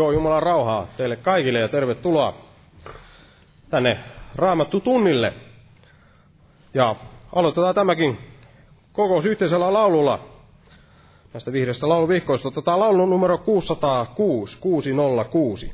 Joo, Jumalan rauhaa teille kaikille ja tervetuloa tänne Raamattu tunnille. Ja aloitetaan tämäkin kokous yhteisellä laululla näistä vihreistä lauluvihkoista. Otetaan laulu numero 606, 606.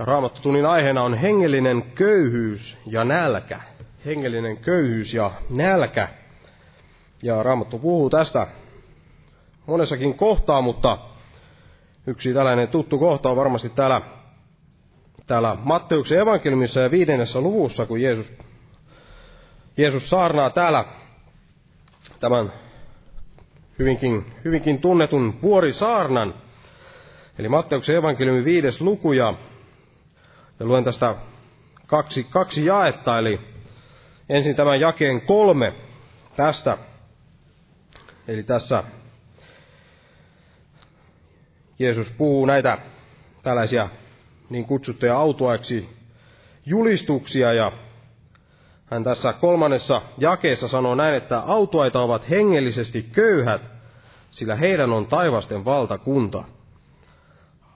Ja raamattotunnin aiheena on hengellinen köyhyys ja nälkä. Hengellinen köyhyys ja nälkä. Ja Raamattu puhuu tästä monessakin kohtaa, mutta yksi tällainen tuttu kohta on varmasti täällä, täällä Matteuksen evankeliumissa ja viidennessä luvussa, kun Jeesus, Jeesus saarnaa täällä tämän hyvinkin, hyvinkin tunnetun vuorisaarnan. Eli Matteuksen evankeliumin viides luku ja ja luen tästä kaksi, kaksi jaetta, eli ensin tämän jakeen kolme tästä. Eli tässä Jeesus puhuu näitä tällaisia niin kutsuttuja autoaiksi julistuksia ja hän tässä kolmannessa jakeessa sanoo näin, että autoaita ovat hengellisesti köyhät, sillä heidän on taivasten valtakunta.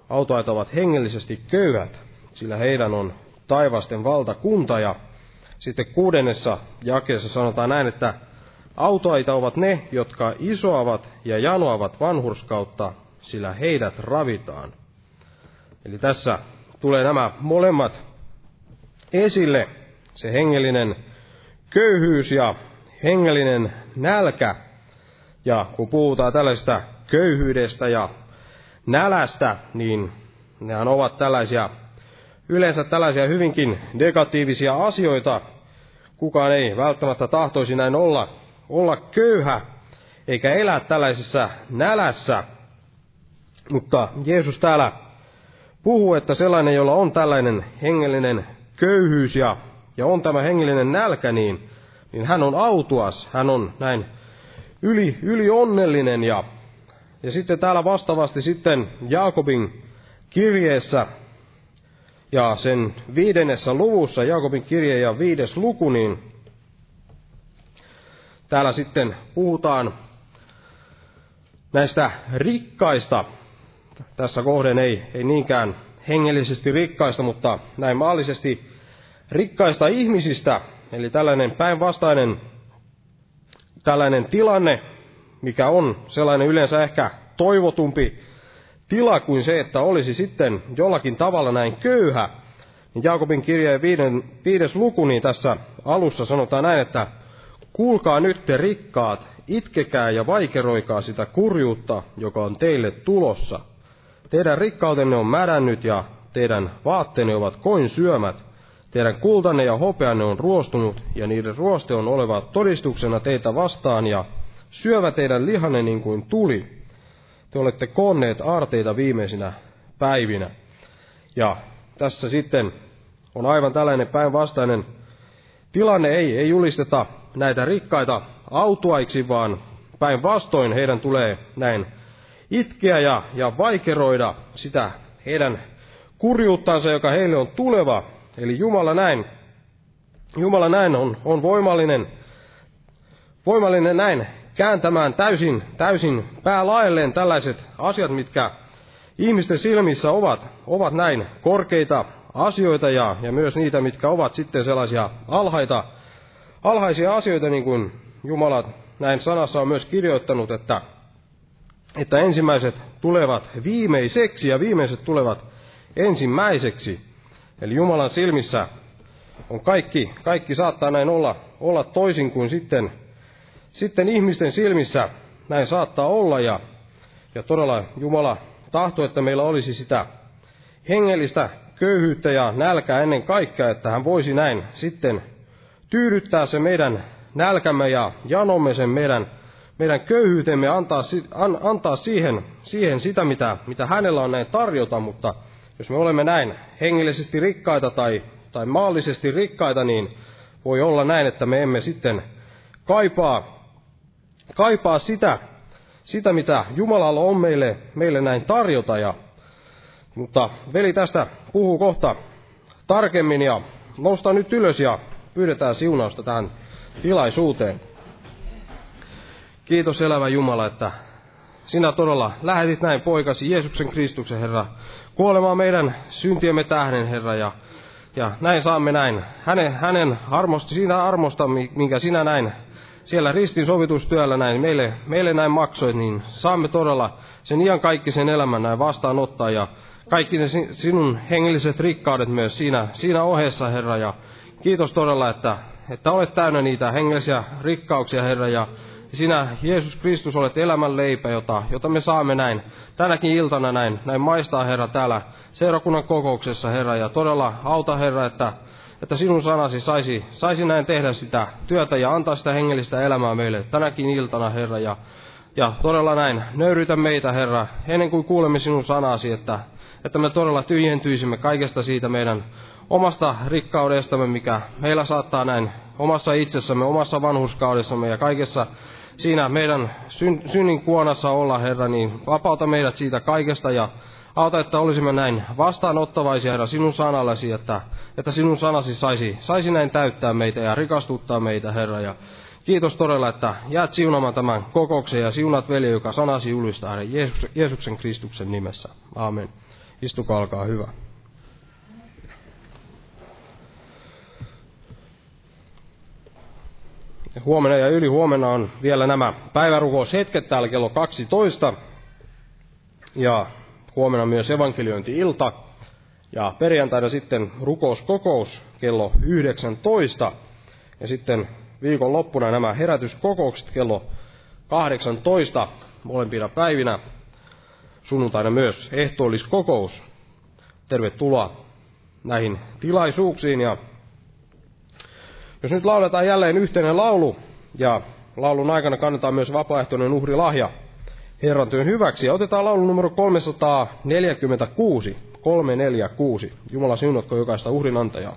Autoaita ovat hengellisesti köyhät, sillä heidän on taivasten valtakunta. Ja sitten kuudennessa jakeessa sanotaan näin, että autoaita ovat ne, jotka isoavat ja janoavat vanhurskautta, sillä heidät ravitaan. Eli tässä tulee nämä molemmat esille, se hengellinen köyhyys ja hengellinen nälkä. Ja kun puhutaan tällaisesta köyhyydestä ja nälästä, niin nehän ovat tällaisia yleensä tällaisia hyvinkin negatiivisia asioita, kukaan ei välttämättä tahtoisi näin olla, olla köyhä, eikä elää tällaisessa nälässä. Mutta Jeesus täällä puhuu, että sellainen, jolla on tällainen hengellinen köyhyys ja, ja on tämä hengellinen nälkä, niin, niin hän on autuas, hän on näin yli, yli onnellinen. Ja, ja sitten täällä vastaavasti sitten Jaakobin kirjeessä ja sen viidennessä luvussa, Jaakobin kirje ja viides luku, niin täällä sitten puhutaan näistä rikkaista. Tässä kohden ei, ei niinkään hengellisesti rikkaista, mutta näin maallisesti rikkaista ihmisistä. Eli tällainen päinvastainen tällainen tilanne, mikä on sellainen yleensä ehkä toivotumpi tila kuin se, että olisi sitten jollakin tavalla näin köyhä. Niin Jaakobin kirjeen viiden, viides luku, niin tässä alussa sanotaan näin, että kuulkaa nyt te rikkaat, itkekää ja vaikeroikaa sitä kurjuutta, joka on teille tulossa. Teidän rikkautenne on märännyt ja teidän vaatteenne ovat koin syömät. Teidän kultanne ja hopeanne on ruostunut, ja niiden ruoste on oleva todistuksena teitä vastaan, ja syövä teidän lihanne niin kuin tuli. Te olette koonneet aarteita viimeisinä päivinä. Ja tässä sitten on aivan tällainen päinvastainen tilanne. Ei, ei julisteta näitä rikkaita autuaiksi, vaan päinvastoin heidän tulee näin itkeä ja, ja vaikeroida sitä heidän kurjuuttansa, joka heille on tuleva. Eli Jumala näin, Jumala näin on, on voimallinen, voimallinen näin kääntämään täysin, täysin päälaelleen tällaiset asiat, mitkä ihmisten silmissä ovat, ovat näin korkeita asioita ja, ja myös niitä, mitkä ovat sitten sellaisia alhaita, alhaisia asioita, niin kuin Jumala näin sanassa on myös kirjoittanut, että, että ensimmäiset tulevat viimeiseksi ja viimeiset tulevat ensimmäiseksi. Eli Jumalan silmissä on kaikki, kaikki saattaa näin olla, olla toisin kuin sitten, sitten ihmisten silmissä näin saattaa olla. Ja, ja todella Jumala tahto, että meillä olisi sitä hengellistä köyhyyttä ja nälkää ennen kaikkea, että hän voisi näin sitten tyydyttää se meidän nälkämme ja janomme sen meidän, meidän köyhyytemme, antaa, an, antaa siihen, siihen sitä, mitä, mitä hänellä on näin tarjota, mutta jos me olemme näin hengellisesti rikkaita tai, tai maallisesti rikkaita, niin voi olla näin, että me emme sitten kaipaa, kaipaa sitä, sitä, mitä Jumalalla on meille, meille näin tarjota. Ja, mutta veli tästä puhuu kohta tarkemmin ja noustaa nyt ylös ja pyydetään siunausta tähän tilaisuuteen. Kiitos elävä Jumala, että sinä todella lähetit näin poikasi Jeesuksen Kristuksen, Herra, kuolemaan meidän syntiemme tähden, Herra, ja, ja näin saamme näin hänen, hänen armosta, siinä armosta, minkä sinä näin siellä ristin sovitustyöllä näin meille, meille näin maksoit, niin saamme todella sen ihan kaikki sen elämän näin vastaanottaa ja kaikki ne sinun hengelliset rikkaudet myös siinä, siinä ohessa, Herra, ja kiitos todella, että, että olet täynnä niitä hengellisiä rikkauksia, Herra, ja sinä, Jeesus Kristus, olet elämän leipä, jota, jota me saamme näin tänäkin iltana näin, näin maistaa, Herra, täällä seurakunnan kokouksessa, Herra, ja todella auta, Herra, että, että sinun sanasi saisi, saisi näin tehdä sitä työtä ja antaa sitä hengellistä elämää meille tänäkin iltana, Herra, ja, ja todella näin, nöyrytä meitä, Herra, ennen kuin kuulemme sinun sanasi, että, että me todella tyhjentyisimme kaikesta siitä meidän omasta rikkaudestamme, mikä meillä saattaa näin omassa itsessämme, omassa vanhuskaudessamme ja kaikessa siinä meidän syn, synnin kuonassa olla, Herra, niin vapauta meidät siitä kaikesta ja auta, että olisimme näin vastaanottavaisia, Herra, sinun sanallesi, että, että sinun sanasi saisi, saisi näin täyttää meitä ja rikastuttaa meitä, Herra. Ja kiitos todella, että jäät siunamaan tämän kokouksen ja siunat veli, joka sanasi julistaa, Herra, Jeesus, Jeesuksen Kristuksen nimessä. Aamen. Istukaa, olkaa hyvä. huomenna ja yli huomenna on vielä nämä päivärukoushetket täällä kello 12. Ja huomenna myös evankeliointi-ilta. Ja perjantaina sitten rukouskokous kello 19. Ja sitten viikon loppuna nämä herätyskokoukset kello 18 molempina päivinä. Sunnuntaina myös ehtoolliskokous. Tervetuloa näihin tilaisuuksiin ja Jos nyt lauletaan jälleen yhteinen laulu, ja laulun aikana kannetaan myös vapaaehtoinen uhrilahja Herran työn hyväksi, ja otetaan laulu numero 346, 346. Jumala siunatko jokaista uhrinantajaa.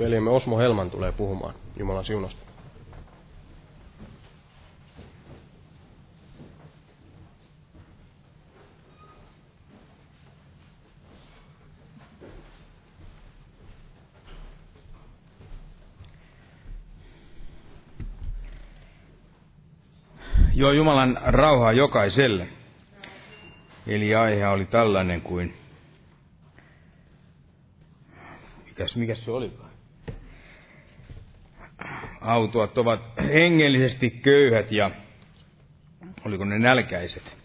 Veljemme Osmo Helman tulee puhumaan Jumalan siunasta. Joo, Jumalan rauhaa jokaiselle. Eli aihe oli tällainen kuin, mikäs, mikäs se olikaan? Autuat ovat hengellisesti köyhät ja oliko ne nälkäiset.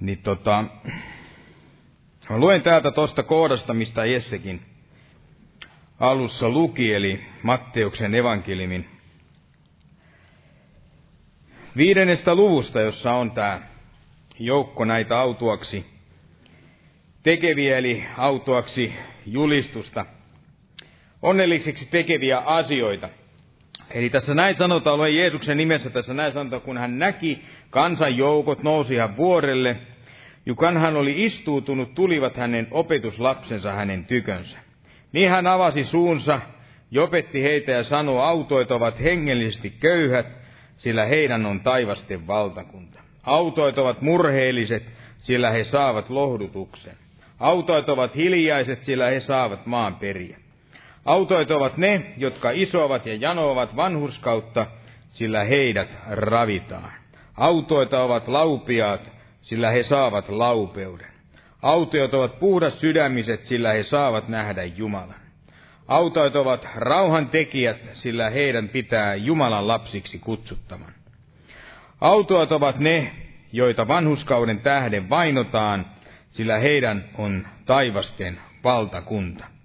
Niin tota, mä luen täältä tuosta kohdasta, mistä Jessekin alussa luki, eli Matteuksen evankeliumin viidennestä luvusta, jossa on tämä joukko näitä autuaksi tekeviä, eli autuaksi julistusta – onnellisiksi tekeviä asioita. Eli tässä näin sanotaan, luen Jeesuksen nimessä tässä näin sanotaan, kun hän näki kansanjoukot, nousi hän vuorelle, Jukan hän oli istuutunut, tulivat hänen opetuslapsensa hänen tykönsä. Niin hän avasi suunsa, jopetti heitä ja sanoi, autoit ovat hengellisesti köyhät, sillä heidän on taivasten valtakunta. Autoit ovat murheelliset, sillä he saavat lohdutuksen. Autoit ovat hiljaiset, sillä he saavat maan periä. Autoit ovat ne, jotka isoavat ja janoavat vanhurskautta, sillä heidät ravitaan. Autoita ovat laupiaat, sillä he saavat laupeuden. Autiot ovat puhdas sydämiset, sillä he saavat nähdä Jumalan. Autoit ovat rauhan tekijät, sillä heidän pitää Jumalan lapsiksi kutsuttavan. Autoit ovat ne, joita vanhuskauden tähden vainotaan, sillä heidän on taivasten valtakunta.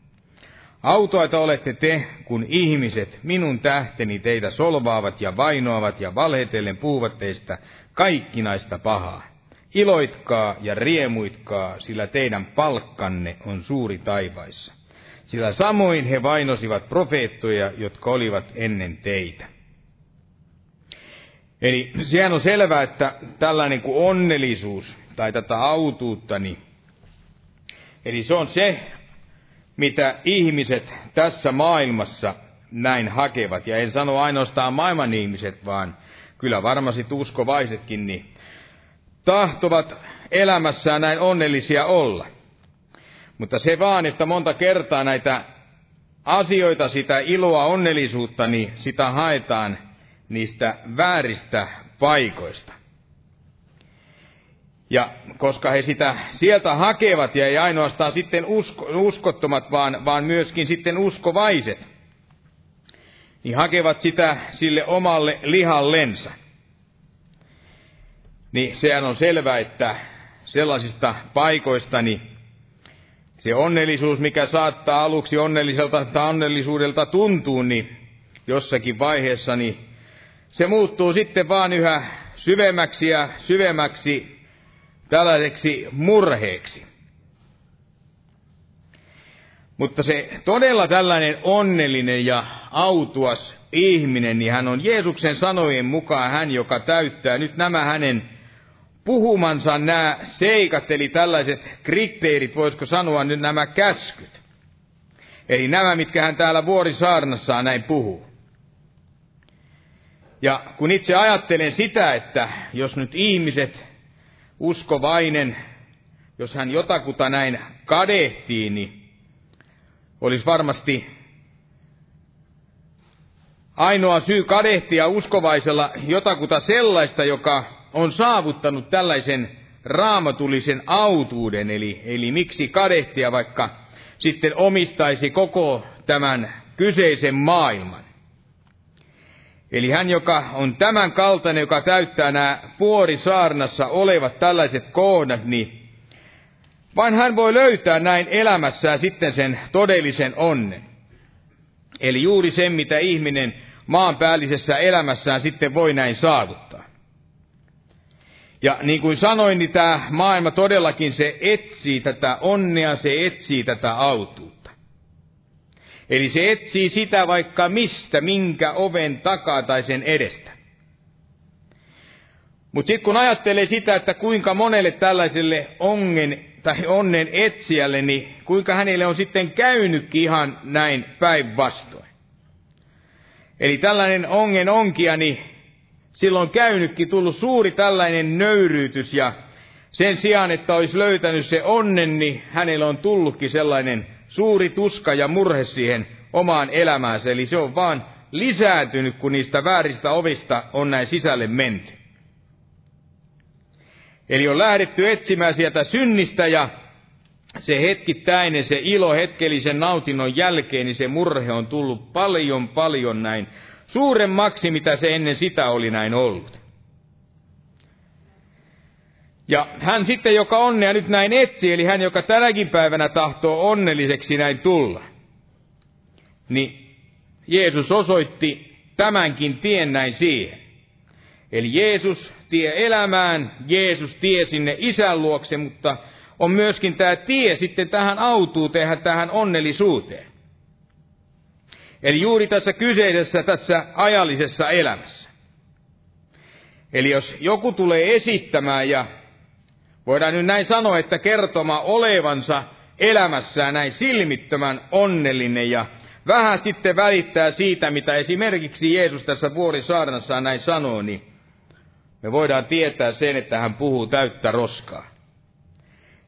Autoita olette te, kun ihmiset minun tähteni teitä solvaavat ja vainoavat ja valhetellen puhuvat teistä kaikkinaista pahaa. Iloitkaa ja riemuitkaa, sillä teidän palkkanne on suuri taivaissa. Sillä samoin he vainosivat profeettoja, jotka olivat ennen teitä. Eli sehän on selvää, että tällainen kuin onnellisuus tai tätä autuutta, niin, eli se on se, mitä ihmiset tässä maailmassa näin hakevat. Ja en sano ainoastaan maailman ihmiset, vaan kyllä varmasti uskovaisetkin, niin tahtovat elämässään näin onnellisia olla. Mutta se vaan, että monta kertaa näitä asioita, sitä iloa, onnellisuutta, niin sitä haetaan niistä vääristä paikoista. Ja koska he sitä sieltä hakevat, ja ei ainoastaan sitten usko, uskottomat, vaan, vaan myöskin sitten uskovaiset, niin hakevat sitä sille omalle lihallensa. Niin sehän on selvää, että sellaisista paikoista niin se onnellisuus, mikä saattaa aluksi onnelliselta tai onnellisuudelta tuntuu, niin jossakin vaiheessa, niin se muuttuu sitten vaan yhä syvemmäksi ja syvemmäksi tällaiseksi murheeksi. Mutta se todella tällainen onnellinen ja autuas ihminen, niin hän on Jeesuksen sanojen mukaan hän, joka täyttää nyt nämä hänen puhumansa nämä seikat, eli tällaiset kriteerit, voisiko sanoa nyt nämä käskyt. Eli nämä, mitkä hän täällä Vuorisaarnassaan näin puhuu. Ja kun itse ajattelen sitä, että jos nyt ihmiset, uskovainen, jos hän jotakuta näin kadehtii, niin olisi varmasti ainoa syy kadehtia uskovaisella jotakuta sellaista, joka on saavuttanut tällaisen raamatullisen autuuden, eli, eli miksi kadehtia, vaikka sitten omistaisi koko tämän kyseisen maailman. Eli hän, joka on tämän kaltainen, joka täyttää nämä vuorisaarnassa olevat tällaiset kohdat, niin vain hän voi löytää näin elämässään sitten sen todellisen onnen. Eli juuri sen, mitä ihminen maanpäällisessä elämässään sitten voi näin saavuttaa. Ja niin kuin sanoin, niin tämä maailma todellakin se etsii tätä onnea, se etsii tätä autuutta. Eli se etsii sitä vaikka mistä, minkä oven takaa tai sen edestä. Mutta sitten kun ajattelee sitä, että kuinka monelle tällaiselle ongen tai onnen etsijälle, niin kuinka hänelle on sitten käynytkin ihan näin päinvastoin. Eli tällainen ongen onkia, niin silloin käynytkin tullut suuri tällainen nöyryytys ja sen sijaan, että olisi löytänyt se onnen, niin hänellä on tullutkin sellainen suuri tuska ja murhe siihen omaan elämäänsä. Eli se on vaan lisääntynyt, kun niistä vääristä ovista on näin sisälle menty. Eli on lähdetty etsimään sieltä synnistä ja se hetkittäinen, se ilo hetkellisen nautinnon jälkeen, niin se murhe on tullut paljon, paljon näin suuremmaksi, mitä se ennen sitä oli näin ollut. Ja hän sitten, joka onnea nyt näin etsi, eli hän, joka tänäkin päivänä tahtoo onnelliseksi näin tulla, niin Jeesus osoitti tämänkin tien näin siihen. Eli Jeesus tie elämään, Jeesus tie sinne isän luokse, mutta on myöskin tämä tie sitten tähän autuuteen, tähän onnellisuuteen. Eli juuri tässä kyseisessä, tässä ajallisessa elämässä. Eli jos joku tulee esittämään ja voidaan nyt näin sanoa, että kertoma olevansa elämässään näin silmittömän onnellinen ja vähän sitten välittää siitä, mitä esimerkiksi Jeesus tässä vuorisaarnassaan näin sanoo, niin me voidaan tietää sen, että hän puhuu täyttä roskaa.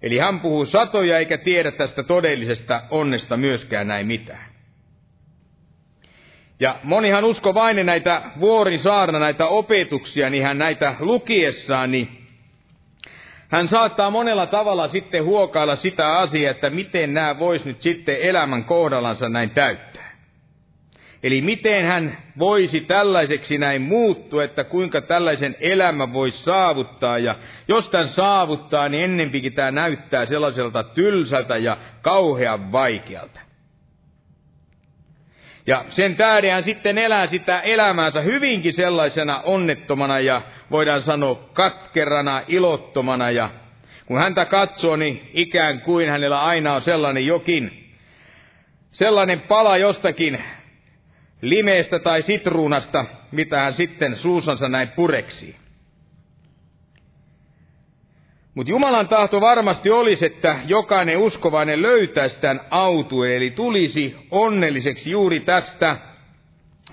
Eli hän puhuu satoja eikä tiedä tästä todellisesta onnesta myöskään näin mitään. Ja monihan usko vain näitä vuorisaarna, näitä opetuksia, niin hän näitä lukiessaan, niin hän saattaa monella tavalla sitten huokailla sitä asiaa, että miten nämä vois nyt sitten elämän kohdallansa näin täyttää. Eli miten hän voisi tällaiseksi näin muuttua, että kuinka tällaisen elämän voisi saavuttaa. Ja jos tämän saavuttaa, niin ennempikin tämä näyttää sellaiselta tylsältä ja kauhean vaikealta. Ja sen tähden hän sitten elää sitä elämäänsä hyvinkin sellaisena onnettomana ja voidaan sanoa katkerana, ilottomana. Ja kun häntä katsoo, niin ikään kuin hänellä aina on sellainen jokin, sellainen pala jostakin limeestä tai sitruunasta, mitä hän sitten suusansa näin pureksii. Mutta Jumalan tahto varmasti olisi, että jokainen uskovainen löytäisi tämän autuen, eli tulisi onnelliseksi juuri tästä,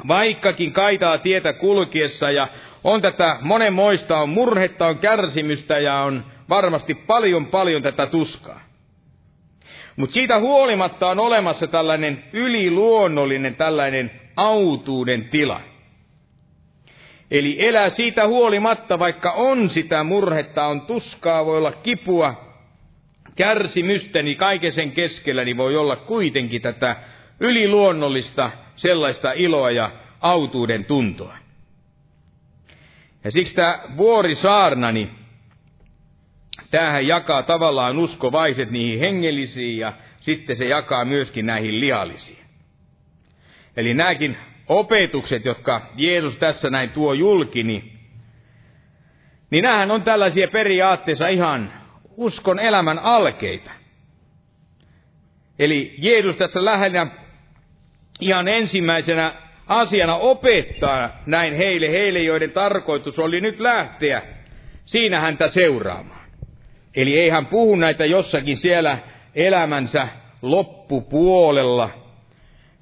vaikkakin kaitaa tietä kulkiessa ja on tätä monenmoista, on murhetta, on kärsimystä ja on varmasti paljon paljon tätä tuskaa. Mutta siitä huolimatta on olemassa tällainen yliluonnollinen, tällainen autuuden tila. Eli elää siitä huolimatta, vaikka on sitä murhetta, on tuskaa, voi olla kipua, kärsimystä, niin kaiken sen keskellä niin voi olla kuitenkin tätä yliluonnollista sellaista iloa ja autuuden tuntoa. Ja siksi tämä vuorisaarna, niin tämähän jakaa tavallaan uskovaiset niihin hengellisiin ja sitten se jakaa myöskin näihin lihallisiin. Eli nämäkin opetukset, jotka Jeesus tässä näin tuo julki, niin, niin nämähän on tällaisia periaatteessa ihan uskon elämän alkeita. Eli Jeesus tässä lähinnä ihan ensimmäisenä asiana opettaa näin heille, heille joiden tarkoitus oli nyt lähteä siinä häntä seuraamaan. Eli ei hän puhu näitä jossakin siellä elämänsä loppupuolella,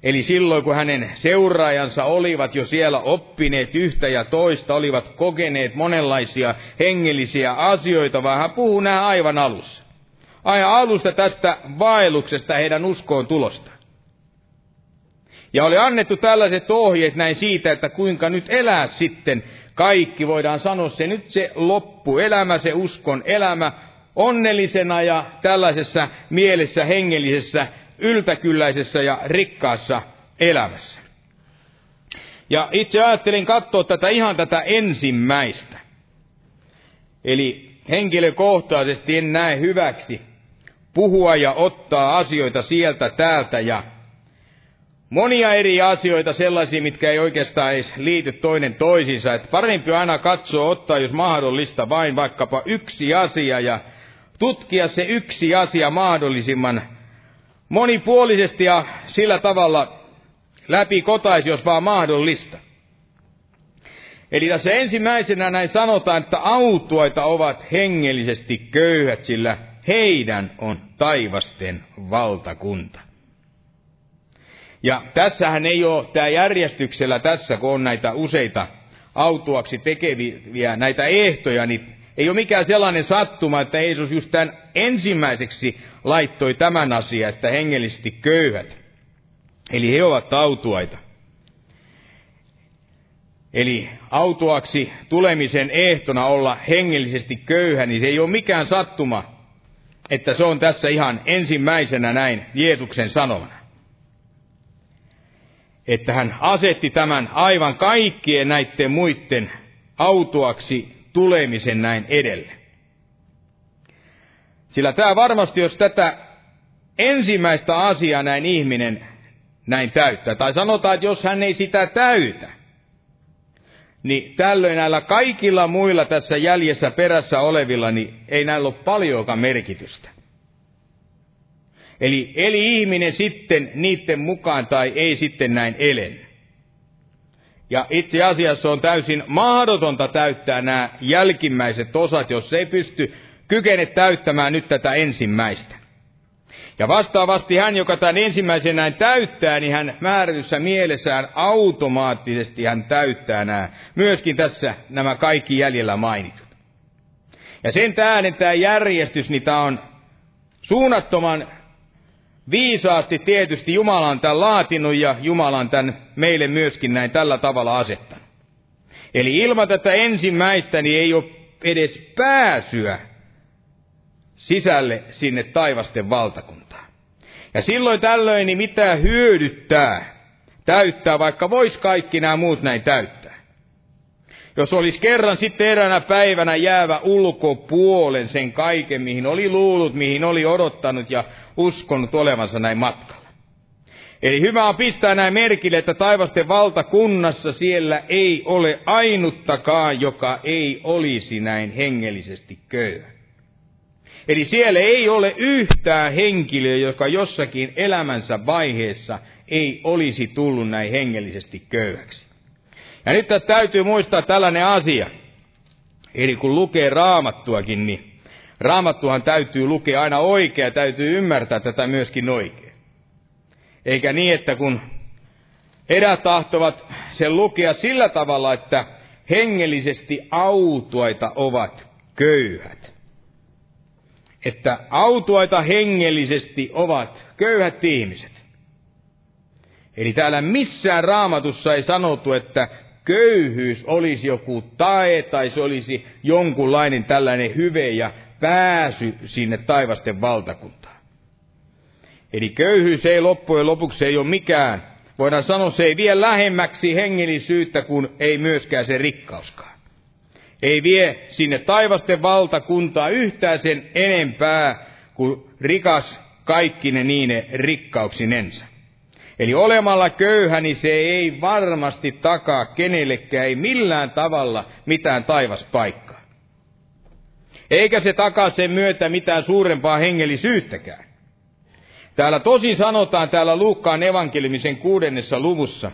Eli silloin, kun hänen seuraajansa olivat jo siellä oppineet yhtä ja toista, olivat kokeneet monenlaisia hengellisiä asioita, vaan hän puhuu nämä aivan alussa. Aivan alusta tästä vaelluksesta heidän uskoon tulosta. Ja oli annettu tällaiset ohjeet näin siitä, että kuinka nyt elää sitten kaikki, voidaan sanoa se nyt se loppuelämä, se uskon elämä, onnellisena ja tällaisessa mielessä hengellisessä yltäkylläisessä ja rikkaassa elämässä. Ja itse ajattelin katsoa tätä ihan tätä ensimmäistä. Eli henkilökohtaisesti en näe hyväksi puhua ja ottaa asioita sieltä täältä ja monia eri asioita, sellaisia, mitkä ei oikeastaan edes liity toinen toisiinsa. Että parempi aina katsoa, ottaa jos mahdollista vain vaikkapa yksi asia ja tutkia se yksi asia mahdollisimman monipuolisesti ja sillä tavalla läpi kotaisi, jos vaan mahdollista. Eli tässä ensimmäisenä näin sanotaan, että autuaita ovat hengellisesti köyhät, sillä heidän on taivasten valtakunta. Ja tässähän ei ole tämä järjestyksellä tässä, kun on näitä useita autuaksi tekeviä näitä ehtoja, niin ei ole mikään sellainen sattuma, että Jeesus just tämän ensimmäiseksi laittoi tämän asian, että hengellisesti köyhät. Eli he ovat autuaita. Eli autuaksi tulemisen ehtona olla hengellisesti köyhä, niin se ei ole mikään sattuma, että se on tässä ihan ensimmäisenä näin Jeesuksen sanomana. Että hän asetti tämän aivan kaikkien näiden muiden autuaksi tulemisen näin edelle. Sillä tämä varmasti, jos tätä ensimmäistä asiaa näin ihminen näin täyttää, tai sanotaan, että jos hän ei sitä täytä, niin tällöin näillä kaikilla muilla tässä jäljessä perässä olevilla, niin ei näillä ole paljonkaan merkitystä. Eli eli ihminen sitten niiden mukaan tai ei sitten näin ele. Ja itse asiassa on täysin mahdotonta täyttää nämä jälkimmäiset osat, jos ei pysty kykene täyttämään nyt tätä ensimmäistä. Ja vastaavasti hän, joka tämän ensimmäisen näin täyttää, niin hän määrätyssä mielessään automaattisesti hän täyttää nämä, myöskin tässä nämä kaikki jäljellä mainitut. Ja sen tähden tämä järjestys, niin tämä on suunnattoman viisaasti tietysti Jumala on tämän laatinut ja Jumala on tämän meille myöskin näin tällä tavalla asettanut. Eli ilman tätä ensimmäistä niin ei ole edes pääsyä sisälle sinne taivasten valtakuntaan. Ja silloin tällöin niin mitä hyödyttää täyttää, vaikka vois kaikki nämä muut näin täyttää. Jos olisi kerran sitten eräänä päivänä jäävä ulkopuolen sen kaiken, mihin oli luullut, mihin oli odottanut ja uskonut olevansa näin matkalla. Eli hyvä on pistää näin merkille, että taivasten valtakunnassa siellä ei ole ainuttakaan, joka ei olisi näin hengellisesti köyhä. Eli siellä ei ole yhtään henkilöä, joka jossakin elämänsä vaiheessa ei olisi tullut näin hengellisesti köyhäksi. Ja nyt tässä täytyy muistaa tällainen asia. Eli kun lukee raamattuakin, niin raamattuhan täytyy lukea aina oikein täytyy ymmärtää tätä myöskin oikein. Eikä niin, että kun edät tahtovat sen lukea sillä tavalla, että hengellisesti autuaita ovat köyhät että autuaita hengellisesti ovat köyhät ihmiset. Eli täällä missään raamatussa ei sanottu, että köyhyys olisi joku tae tai se olisi jonkunlainen tällainen hyve ja pääsy sinne taivasten valtakuntaan. Eli köyhyys ei loppujen lopuksi ei ole mikään. Voidaan sanoa, se ei vie lähemmäksi hengellisyyttä kuin ei myöskään se rikkauskaan ei vie sinne taivasten valtakuntaa yhtään sen enempää kuin rikas kaikkine niine rikkauksinensa. Eli olemalla köyhä, niin se ei varmasti takaa kenellekään, ei millään tavalla mitään taivaspaikkaa. Eikä se takaa sen myötä mitään suurempaa hengellisyyttäkään. Täällä tosi sanotaan täällä Luukkaan evankeliumisen kuudennessa luvussa,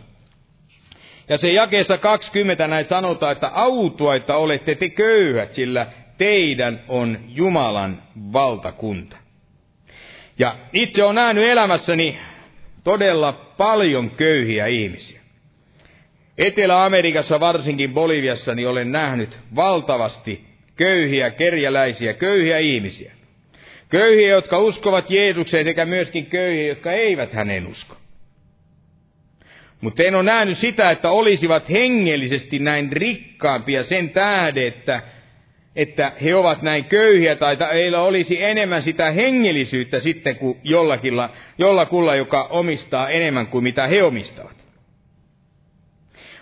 ja se jakeessa 20 näin sanotaan, että autuaita olette te köyhät, sillä teidän on Jumalan valtakunta. Ja itse olen nähnyt elämässäni todella paljon köyhiä ihmisiä. Etelä-Amerikassa, varsinkin Boliviassa, niin olen nähnyt valtavasti köyhiä, kerjäläisiä, köyhiä ihmisiä. Köyhiä, jotka uskovat Jeesukseen, sekä myöskin köyhiä, jotka eivät hänen usko. Mutta en ole nähnyt sitä, että olisivat hengellisesti näin rikkaampia sen tähden, että, että he ovat näin köyhiä tai heillä olisi enemmän sitä hengellisyyttä sitten kuin jollakilla, jollakulla, joka omistaa enemmän kuin mitä he omistavat.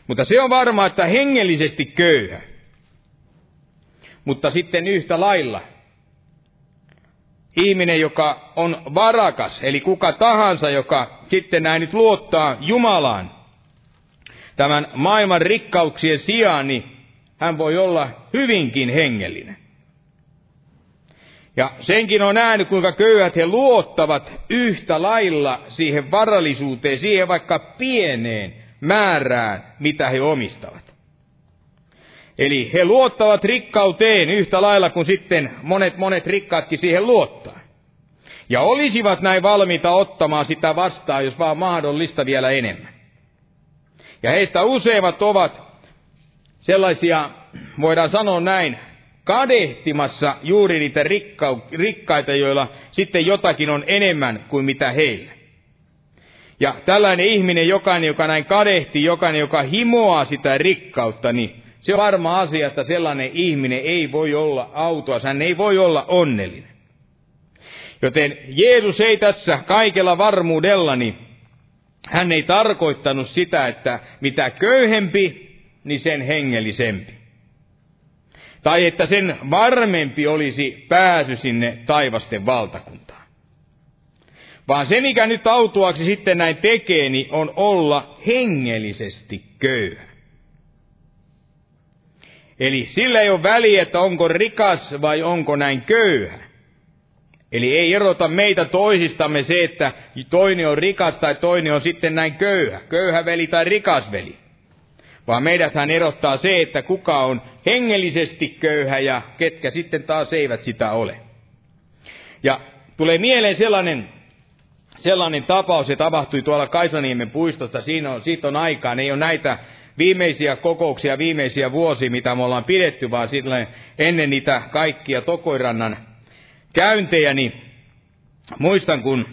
Mutta se on varma, että hengellisesti köyhä. Mutta sitten yhtä lailla ihminen, joka on varakas, eli kuka tahansa, joka sitten näin nyt luottaa Jumalaan, tämän maailman rikkauksien sijaan, niin hän voi olla hyvinkin hengellinen. Ja senkin on nähnyt, kuinka köyhät he luottavat yhtä lailla siihen varallisuuteen, siihen vaikka pieneen määrään, mitä he omistavat. Eli he luottavat rikkauteen yhtä lailla kuin sitten monet monet rikkaatkin siihen luottaa. Ja olisivat näin valmiita ottamaan sitä vastaan, jos vaan mahdollista vielä enemmän. Ja heistä useimmat ovat sellaisia, voidaan sanoa näin, kadehtimassa juuri niitä rikkau- rikkaita, joilla sitten jotakin on enemmän kuin mitä heillä. Ja tällainen ihminen, jokainen, joka näin kadehtii, jokainen, joka himoaa sitä rikkautta, niin se on varma asia, että sellainen ihminen ei voi olla autoa, hän ei voi olla onnellinen. Joten Jeesus ei tässä kaikella varmuudella niin hän ei tarkoittanut sitä, että mitä köyhempi, niin sen hengellisempi. Tai että sen varmempi olisi pääsy sinne taivasten valtakuntaan. Vaan se, mikä nyt autuaksi sitten näin tekee, niin on olla hengellisesti köyhä. Eli sillä ei ole väliä, että onko rikas vai onko näin köyhä. Eli ei erota meitä toisistamme se, että toinen on rikas tai toinen on sitten näin köyhä, köyhä veli tai rikas veli. Vaan meidäthän erottaa se, että kuka on hengellisesti köyhä ja ketkä sitten taas eivät sitä ole. Ja tulee mieleen sellainen, sellainen tapaus, se tapahtui tuolla Kaisaniemen puistosta, siinä on, siitä on aikaa, ne ei ole näitä viimeisiä kokouksia, viimeisiä vuosia, mitä me ollaan pidetty, vaan sitten ennen niitä kaikkia Tokoirannan käyntejä, niin muistan, kun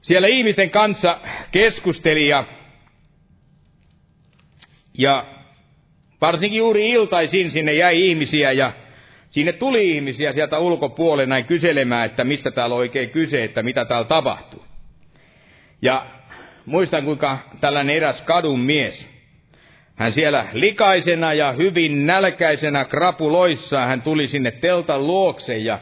siellä ihmisten kanssa keskusteli ja, ja varsinkin juuri iltaisin sinne jäi ihmisiä ja sinne tuli ihmisiä sieltä ulkopuolelle näin kyselemään, että mistä täällä on oikein kyse, että mitä täällä tapahtuu. Ja muistan, kuinka tällainen eräs kadun mies, hän siellä likaisena ja hyvin nälkäisenä krapuloissa, hän tuli sinne teltan luokse ja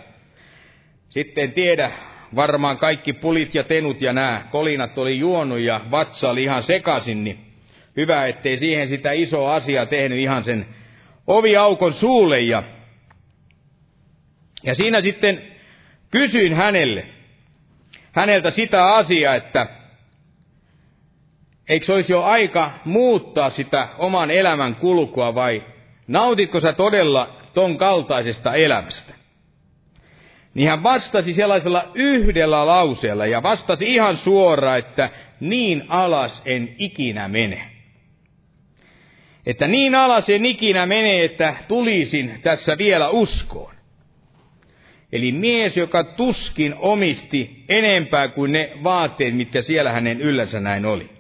sitten tiedä, varmaan kaikki pulit ja tenut ja nämä kolinat oli juonut ja vatsa oli ihan sekasin, niin hyvä, ettei siihen sitä isoa asiaa tehnyt ihan sen oviaukon suulle. Ja, ja siinä sitten kysyin hänelle, häneltä sitä asiaa, että eikö se olisi jo aika muuttaa sitä oman elämän kulkua vai nautitko sä todella ton kaltaisesta elämästä? Niin hän vastasi sellaisella yhdellä lauseella ja vastasi ihan suoraan, että niin alas en ikinä mene. Että niin alas en ikinä mene, että tulisin tässä vielä uskoon. Eli mies, joka tuskin omisti enempää kuin ne vaatteet, mitkä siellä hänen yllänsä näin oli.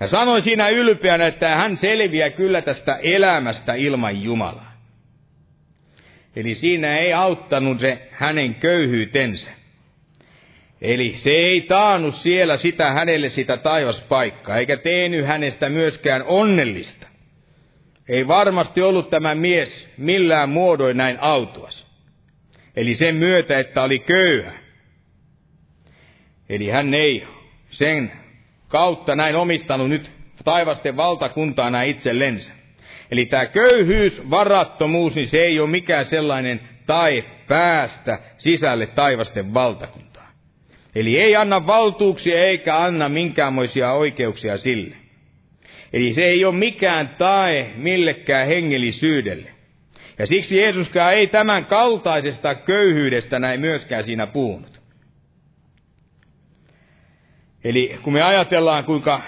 Ja sanoi siinä ylpeänä, että hän selviää kyllä tästä elämästä ilman Jumalaa. Eli siinä ei auttanut se hänen köyhyytensä. Eli se ei taannut siellä sitä hänelle sitä taivaspaikkaa, eikä tehnyt hänestä myöskään onnellista. Ei varmasti ollut tämä mies millään muodoin näin autuas. Eli sen myötä, että oli köyhä. Eli hän ei sen kautta näin omistanut nyt taivasten valtakuntaa näin itsellensä. Eli tämä köyhyys, varattomuus, niin se ei ole mikään sellainen tai päästä sisälle taivasten valtakuntaa. Eli ei anna valtuuksia eikä anna minkäänmoisia oikeuksia sille. Eli se ei ole mikään tae millekään hengellisyydelle. Ja siksi Jeesuskaan ei tämän kaltaisesta köyhyydestä näin myöskään siinä puhunut. Eli kun me ajatellaan, kuinka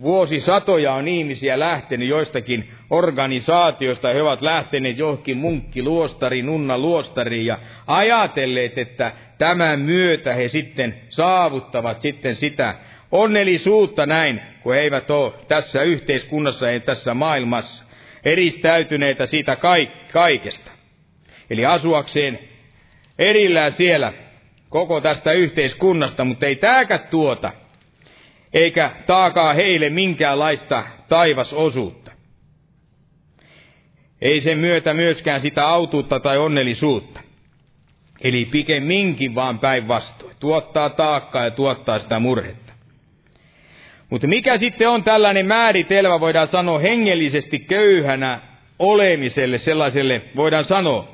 vuosisatoja on ihmisiä lähtenyt joistakin organisaatioista, he ovat lähteneet johonkin munkkiluostari, nunna luostariin ja ajatelleet, että tämän myötä he sitten saavuttavat sitten sitä onnellisuutta näin, kun he eivät ole tässä yhteiskunnassa ja tässä maailmassa eristäytyneitä siitä kaikesta. Eli asuakseen erillään siellä koko tästä yhteiskunnasta, mutta ei tääkä tuota, eikä taakaa heille minkäänlaista taivasosuutta. Ei sen myötä myöskään sitä autuutta tai onnellisuutta. Eli pikemminkin vaan päinvastoin. Tuottaa taakkaa ja tuottaa sitä murhetta. Mutta mikä sitten on tällainen määritelmä, voidaan sanoa hengellisesti köyhänä olemiselle, sellaiselle, voidaan sanoa,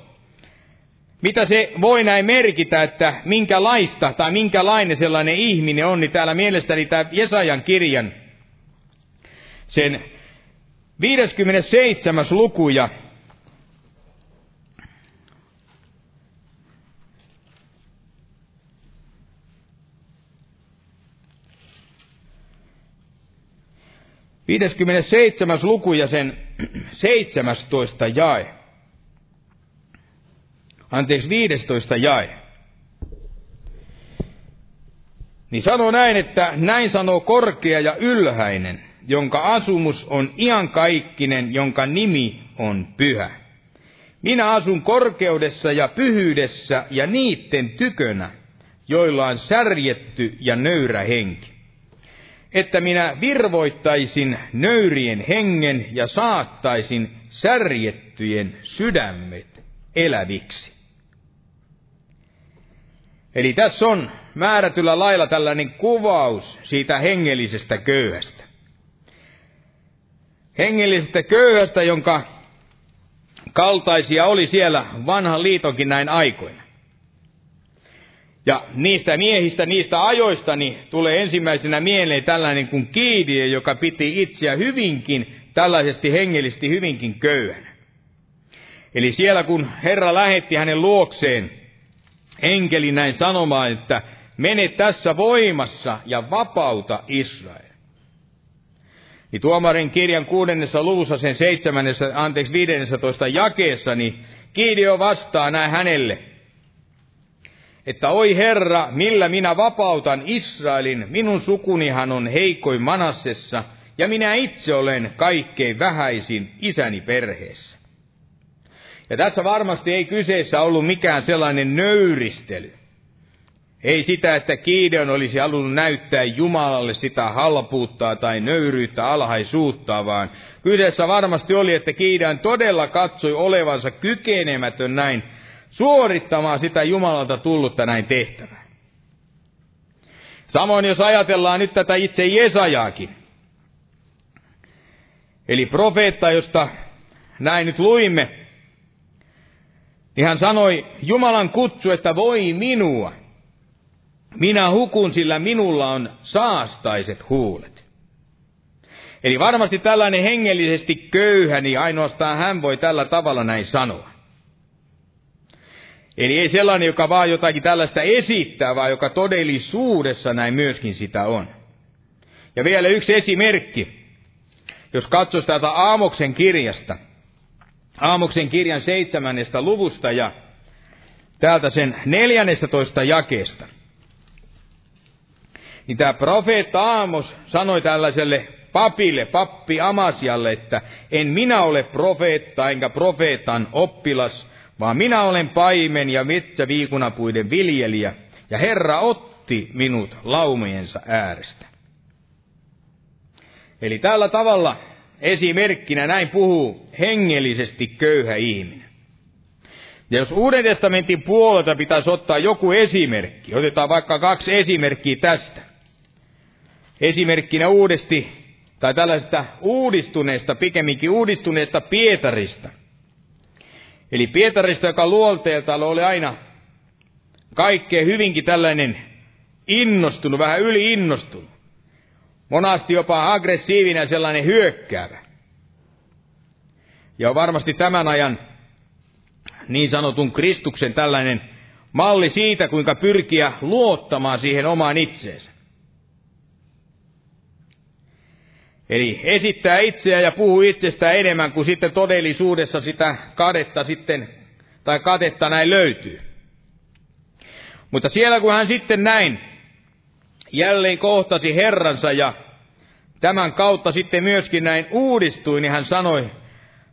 mitä se voi näin merkitä, että minkälaista tai minkälainen sellainen ihminen on, niin täällä mielestäni tämä Jesajan kirjan, sen 57. luku ja Viideskymmenesseitsemäs luku ja sen 17 jae anteeksi 15 jae. Niin sanoo näin, että näin sanoo korkea ja ylhäinen, jonka asumus on iankaikkinen, jonka nimi on pyhä. Minä asun korkeudessa ja pyhyydessä ja niitten tykönä, joilla on särjetty ja nöyrä henki. Että minä virvoittaisin nöyrien hengen ja saattaisin särjettyjen sydämet eläviksi. Eli tässä on määrätyllä lailla tällainen kuvaus siitä hengellisestä köyhästä. Hengellisestä köyhästä, jonka kaltaisia oli siellä vanhan liitonkin näin aikoina. Ja niistä miehistä, niistä ajoista, niin tulee ensimmäisenä mieleen tällainen kuin Kiidie, joka piti itseä hyvinkin, tällaisesti hengellisesti hyvinkin köyhän. Eli siellä kun Herra lähetti hänen luokseen enkeli näin sanomaan, että mene tässä voimassa ja vapauta Israel. Niin tuomarin kirjan kuudennessa luvussa sen seitsemännessä, anteeksi viidennessä jakeessa, niin Kiidio vastaa näin hänelle, että oi Herra, millä minä vapautan Israelin, minun sukunihan on heikoin Manassessa, ja minä itse olen kaikkein vähäisin isäni perheessä. Ja tässä varmasti ei kyseessä ollut mikään sellainen nöyristely. Ei sitä, että Kiideon olisi halunnut näyttää Jumalalle sitä halpuuttaa tai nöyryyttä, alhaisuutta, vaan kyseessä varmasti oli, että Kiideon todella katsoi olevansa kykenemätön näin suorittamaan sitä Jumalalta tullutta näin tehtävää. Samoin jos ajatellaan nyt tätä itse Jesajaakin, eli profeetta, josta näin nyt luimme, niin hän sanoi, Jumalan kutsu, että voi minua. Minä hukun, sillä minulla on saastaiset huulet. Eli varmasti tällainen hengellisesti köyhä, niin ainoastaan hän voi tällä tavalla näin sanoa. Eli ei sellainen, joka vaan jotakin tällaista esittää, vaan joka todellisuudessa näin myöskin sitä on. Ja vielä yksi esimerkki. Jos katsoisi täältä Aamoksen kirjasta, Aamoksen kirjan seitsemännestä luvusta ja täältä sen neljännestä toista jakeesta. Niin tämä profeetta Aamos sanoi tällaiselle papille, pappi Amasialle, että en minä ole profeetta enkä profeetan oppilas, vaan minä olen paimen ja metsäviikunapuiden viljelijä, ja Herra otti minut laumojensa äärestä. Eli tällä tavalla esimerkkinä näin puhuu hengellisesti köyhä ihminen. Ja jos Uuden testamentin puolelta pitäisi ottaa joku esimerkki, otetaan vaikka kaksi esimerkkiä tästä. Esimerkkinä uudesti, tai tällaisesta uudistuneesta, pikemminkin uudistuneesta Pietarista. Eli Pietarista, joka luolteelta oli aina kaikkea hyvinkin tällainen innostunut, vähän yli innostunut. Monasti jopa aggressiivinen sellainen hyökkäävä. Ja varmasti tämän ajan niin sanotun Kristuksen tällainen malli siitä, kuinka pyrkiä luottamaan siihen omaan itseensä. Eli esittää itseä ja puhuu itsestään enemmän kuin sitten todellisuudessa sitä kadetta sitten, tai katetta näin löytyy. Mutta siellä kun hän sitten näin jälleen kohtasi Herransa ja tämän kautta sitten myöskin näin uudistui, niin hän sanoi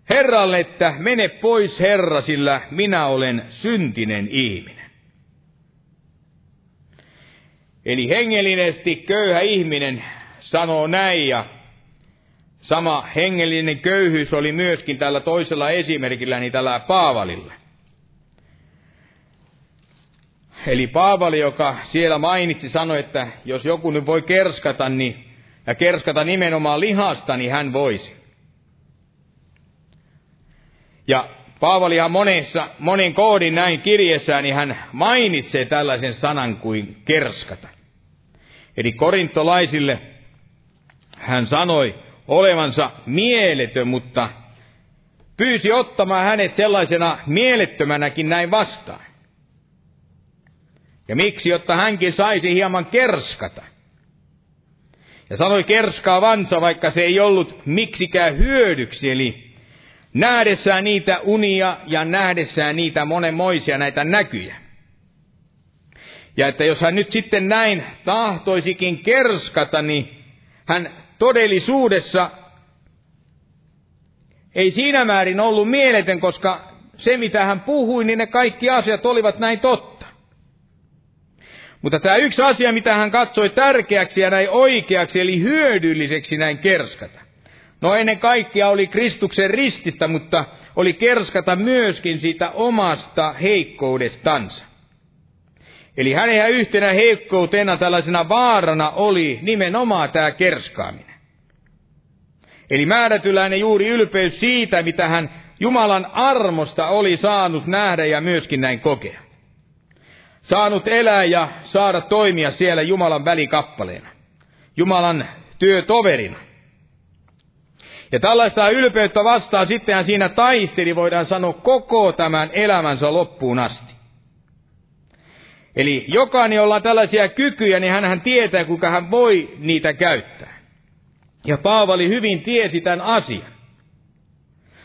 Herralle, että mene pois Herra, sillä minä olen syntinen ihminen. Eli hengellisesti köyhä ihminen sanoo näin ja sama hengellinen köyhyys oli myöskin tällä toisella esimerkillä, niin tällä Paavalilla. Eli Paavali, joka siellä mainitsi, sanoi, että jos joku nyt voi kerskata, niin, ja kerskata nimenomaan lihasta, niin hän voisi. Ja Paavalihan monessa, monen koodin näin kirjeessään, niin hän mainitsee tällaisen sanan kuin kerskata. Eli korintolaisille hän sanoi olevansa mieletön, mutta pyysi ottamaan hänet sellaisena mielettömänäkin näin vastaan. Ja miksi, jotta hänkin saisi hieman kerskata. Ja sanoi kerskaavansa, vaikka se ei ollut miksikään hyödyksi, eli nähdessään niitä unia ja nähdessään niitä monenmoisia näitä näkyjä. Ja että jos hän nyt sitten näin tahtoisikin kerskata, niin hän todellisuudessa ei siinä määrin ollut mieletön, koska se mitä hän puhui, niin ne kaikki asiat olivat näin totta. Mutta tämä yksi asia, mitä hän katsoi tärkeäksi ja näin oikeaksi, eli hyödylliseksi näin kerskata. No ennen kaikkea oli Kristuksen rististä, mutta oli kerskata myöskin siitä omasta heikkoudestansa. Eli hänen yhtenä heikkoutena tällaisena vaarana oli nimenomaan tämä kerskaaminen. Eli määrätyläinen juuri ylpeys siitä, mitä hän Jumalan armosta oli saanut nähdä ja myöskin näin kokea. saanut elää ja saada toimia siellä Jumalan välikappaleena, Jumalan työtoverina. Ja tällaista ylpeyttä vastaan sitten hän siinä taisteli, voidaan sanoa, koko tämän elämänsä loppuun asti. Eli jokainen, jolla on tällaisia kykyjä, niin hän tietää, kuinka hän voi niitä käyttää. Ja Paavali hyvin tiesi tämän asian.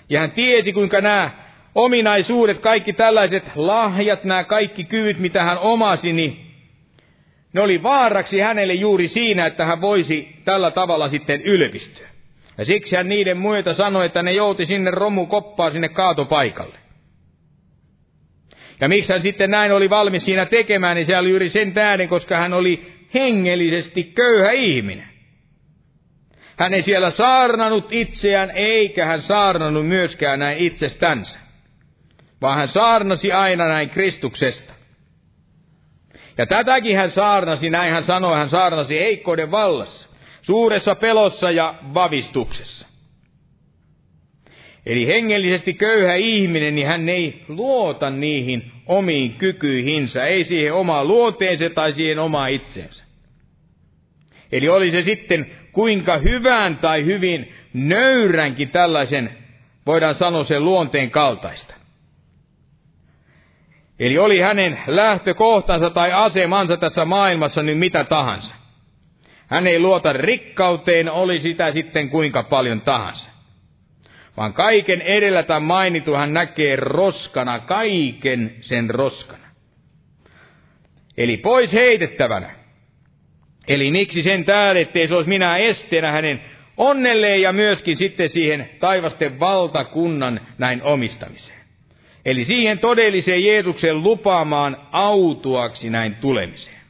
Ja hän tiesi, kuinka nämä ominaisuudet, kaikki tällaiset lahjat, nämä kaikki kyvyt, mitä hän omasi, niin ne oli vaaraksi hänelle juuri siinä, että hän voisi tällä tavalla sitten ylpistyä. Ja siksi hän niiden myötä sanoi, että ne jouti sinne romukoppaan sinne kaatopaikalle. Ja miksi hän sitten näin oli valmis siinä tekemään, niin se oli juuri sen tähden, koska hän oli hengellisesti köyhä ihminen. Hän ei siellä saarnannut itseään, eikä hän saarnannut myöskään näin itsestänsä, vaan hän saarnasi aina näin Kristuksesta. Ja tätäkin hän saarnasi, näin hän sanoi, hän saarnasi heikkouden vallassa, suuressa pelossa ja vavistuksessa. Eli hengellisesti köyhä ihminen, niin hän ei luota niihin omiin kykyihinsä, ei siihen omaan luonteensa tai siihen omaan itseensä. Eli oli se sitten kuinka hyvän tai hyvin nöyränkin tällaisen, voidaan sanoa sen luonteen kaltaista. Eli oli hänen lähtökohtansa tai asemansa tässä maailmassa niin mitä tahansa. Hän ei luota rikkauteen, oli sitä sitten kuinka paljon tahansa. Vaan kaiken edellä tämän mainitu hän näkee roskana, kaiken sen roskana. Eli pois heitettävänä. Eli miksi sen tähden, ettei se olisi minä esteenä hänen onnelleen ja myöskin sitten siihen taivasten valtakunnan näin omistamiseen. Eli siihen todelliseen Jeesuksen lupaamaan autuaksi näin tulemiseen.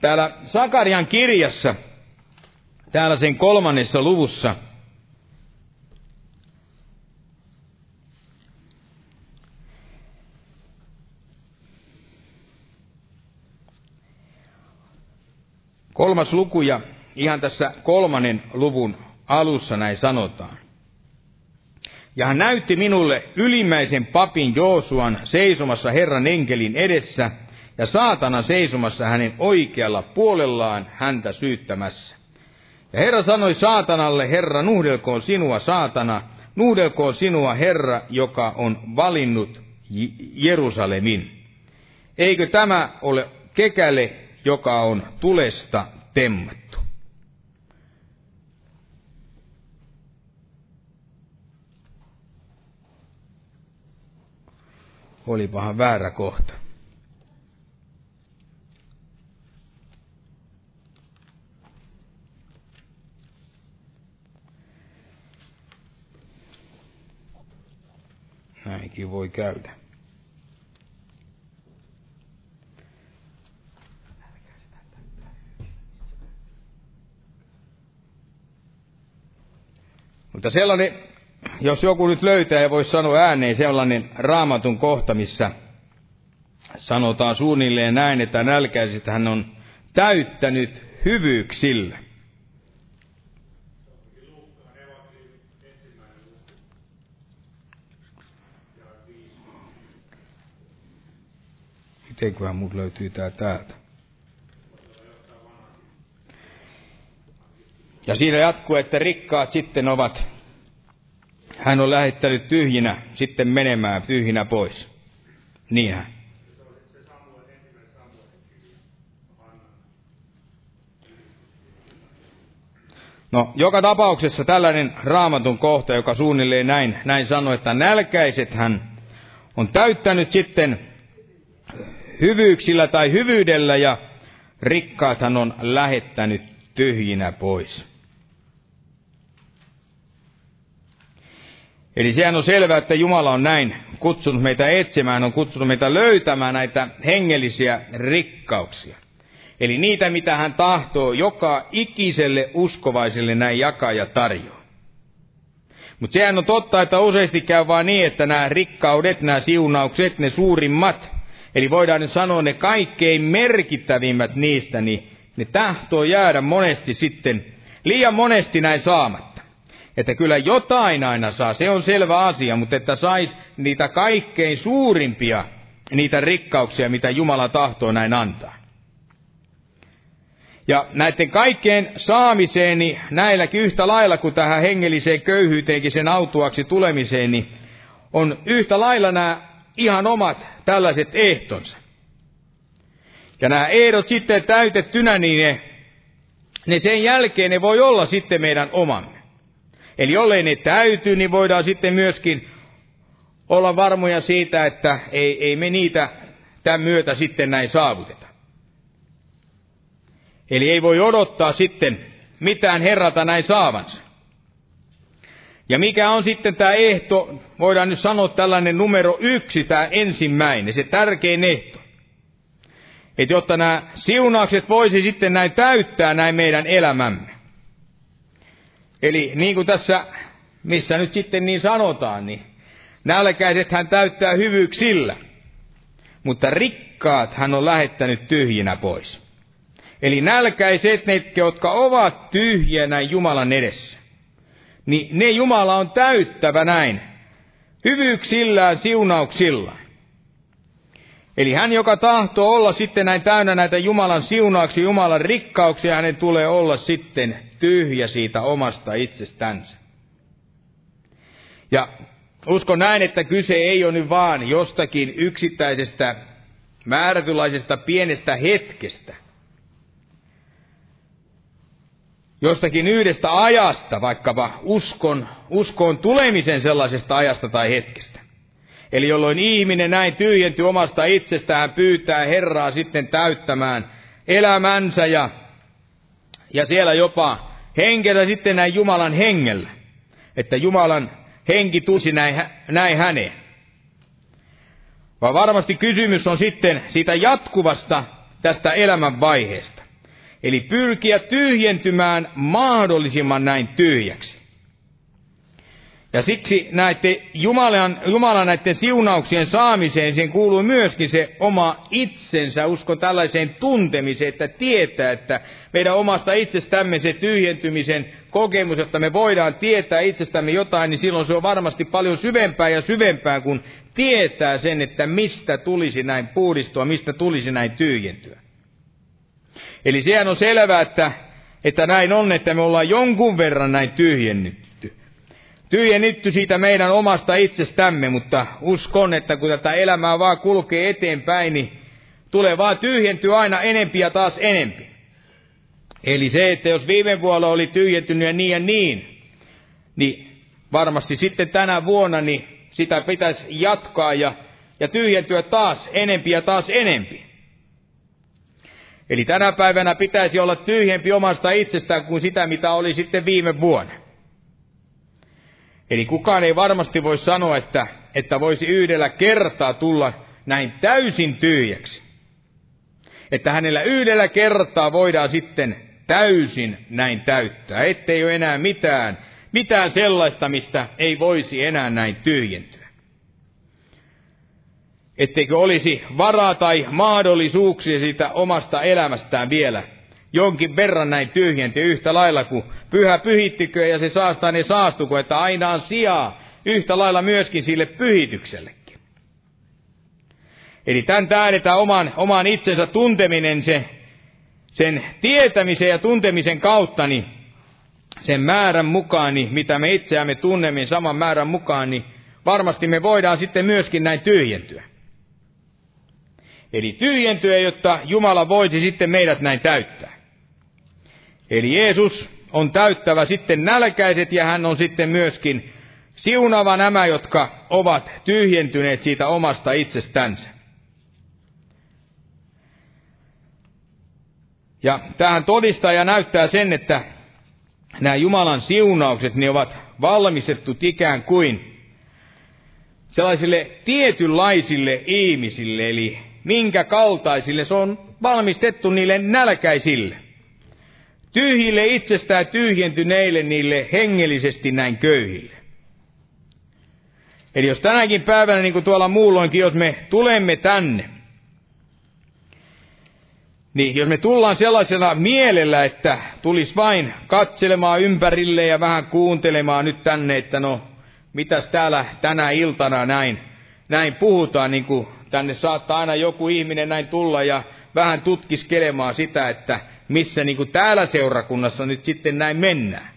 Täällä Sakarian kirjassa, täällä sen kolmannessa luvussa, Kolmas luku ja ihan tässä kolmannen luvun alussa näin sanotaan. Ja hän näytti minulle ylimmäisen papin Joosuan seisomassa Herran enkelin edessä ja saatana seisomassa hänen oikealla puolellaan häntä syyttämässä. Ja Herra sanoi saatanalle, Herra, nuhdelkoon sinua, saatana, nuhdelkoon sinua, Herra, joka on valinnut Jerusalemin. Eikö tämä ole kekäle joka on tulesta temmattu. Olipahan väärä kohta. Näinkin voi käydä. Mutta sellainen, jos joku nyt löytää ja voisi sanoa ääneen sellainen raamatun kohta, missä sanotaan suunnilleen näin, että nälkäiset hän on täyttänyt hyvyyksillä. Mitenköhän mut löytyy tää täältä? Ja siinä jatkuu, että rikkaat sitten ovat, hän on lähettänyt tyhjinä sitten menemään tyhjinä pois. Niinhän. No, joka tapauksessa tällainen raamatun kohta, joka suunnilleen näin, näin sanoi, että nälkäiset hän on täyttänyt sitten hyvyyksillä tai hyvyydellä ja rikkaat hän on lähettänyt tyhjinä pois. Eli sehän on selvää, että Jumala on näin kutsunut meitä etsimään, on kutsunut meitä löytämään näitä hengellisiä rikkauksia. Eli niitä, mitä hän tahtoo joka ikiselle uskovaiselle näin jakaa ja tarjoaa. Mutta sehän on totta, että useasti käy vaan niin, että nämä rikkaudet, nämä siunaukset, ne suurimmat, eli voidaan nyt sanoa ne kaikkein merkittävimmät niistä, niin ne tahtoo jäädä monesti sitten, liian monesti näin saamatta. Että kyllä jotain aina saa, se on selvä asia, mutta että sais niitä kaikkein suurimpia niitä rikkauksia, mitä Jumala tahtoo näin antaa. Ja näiden kaikkien saamiseen, niin näilläkin yhtä lailla kuin tähän hengelliseen köyhyyteenkin sen autuaksi tulemiseen, niin on yhtä lailla nämä ihan omat tällaiset ehtonsa. Ja nämä ehdot sitten täytettynä, niin ne, ne sen jälkeen ne voi olla sitten meidän omamme. Eli jollei ne täyty, niin voidaan sitten myöskin olla varmoja siitä, että ei, ei me niitä tämän myötä sitten näin saavuteta. Eli ei voi odottaa sitten mitään herrata näin saavansa. Ja mikä on sitten tämä ehto, voidaan nyt sanoa tällainen numero yksi, tämä ensimmäinen, se tärkein ehto. Että jotta nämä siunaukset voisi sitten näin täyttää näin meidän elämämme. Eli niin kuin tässä, missä nyt sitten niin sanotaan, niin nälkäiset hän täyttää hyvyyksillä, mutta rikkaat hän on lähettänyt tyhjinä pois. Eli nälkäiset, ne, jotka ovat tyhjänä Jumalan edessä, niin ne Jumala on täyttävä näin, hyvyyksillään, siunauksillaan. Eli hän, joka tahtoo olla sitten näin täynnä näitä Jumalan siunauksia, Jumalan rikkauksia, hänen tulee olla sitten tyhjä siitä omasta itsestänsä. Ja uskon näin, että kyse ei ole nyt vaan jostakin yksittäisestä määrätynlaisesta pienestä hetkestä, jostakin yhdestä ajasta, vaikkapa uskon, uskon tulemisen sellaisesta ajasta tai hetkestä. Eli jolloin ihminen näin tyhjentyy omasta itsestään, pyytää Herraa sitten täyttämään elämänsä ja, ja siellä jopa henkellä sitten näin Jumalan hengellä, että Jumalan henki tusi näin, näin häneen. Vaan varmasti kysymys on sitten siitä jatkuvasta tästä elämän vaiheesta. Eli pyrkiä tyhjentymään mahdollisimman näin tyhjäksi. Ja siksi näette Jumalan, Jumalan näiden siunauksien saamiseen, sen kuuluu myöskin se oma itsensä, uskon tällaiseen tuntemiseen, että tietää, että meidän omasta itsestämme se tyhjentymisen kokemus, jotta me voidaan tietää itsestämme jotain, niin silloin se on varmasti paljon syvempää ja syvempää, kun tietää sen, että mistä tulisi näin puhdistua, mistä tulisi näin tyhjentyä. Eli sehän on selvää, että, että näin on, että me ollaan jonkun verran näin tyhjennytty. Siitä meidän omasta itsestämme, mutta uskon, että kun tätä elämää vaan kulkee eteenpäin, niin tulee vaan tyhjentyä aina enempi ja taas enempi. Eli se, että jos viime vuonna oli tyhjentynyt ja niin ja niin, niin varmasti sitten tänä vuonna niin sitä pitäisi jatkaa ja, ja tyhjentyä taas enempi ja taas enempi. Eli tänä päivänä pitäisi olla tyhjempi omasta itsestään kuin sitä, mitä oli sitten viime vuonna. Eli kukaan ei varmasti voi sanoa, että, että voisi yhdellä kertaa tulla näin täysin tyhjäksi. Että hänellä yhdellä kertaa voidaan sitten täysin näin täyttää, ettei ole enää mitään, mitään sellaista, mistä ei voisi enää näin tyhjentyä etteikö olisi varaa tai mahdollisuuksia siitä omasta elämästään vielä jonkin verran näin tyhjenti yhtä lailla kuin pyhä pyhittikö ja se saastaa ne saastuko, että aina on sijaa yhtä lailla myöskin sille pyhityksellekin. Eli tämän tähdetään oman, oman itsensä tunteminen, se, sen tietämisen ja tuntemisen kautta, niin sen määrän mukaan, niin mitä me itseämme tunnemme saman määrän mukaan, niin varmasti me voidaan sitten myöskin näin tyhjentyä. Eli tyhjentyä, jotta Jumala voisi sitten meidät näin täyttää. Eli Jeesus on täyttävä sitten nälkäiset ja hän on sitten myöskin siunava nämä, jotka ovat tyhjentyneet siitä omasta itsestänsä. Ja tähän todistaja näyttää sen, että nämä Jumalan siunaukset, ne ovat valmistettu ikään kuin sellaisille tietynlaisille ihmisille, eli minkä kaltaisille se on valmistettu niille nälkäisille. Tyhjille itsestään tyhjentyneille niille hengellisesti näin köyhille. Eli jos tänäkin päivänä, niin kuin tuolla muulloinkin, jos me tulemme tänne, niin jos me tullaan sellaisella mielellä, että tulis vain katselemaan ympärille ja vähän kuuntelemaan nyt tänne, että no, mitäs täällä tänä iltana näin, näin puhutaan, niin kuin tänne saattaa aina joku ihminen näin tulla ja vähän tutkiskelemaan sitä, että missä niin kuin täällä seurakunnassa nyt sitten näin mennään.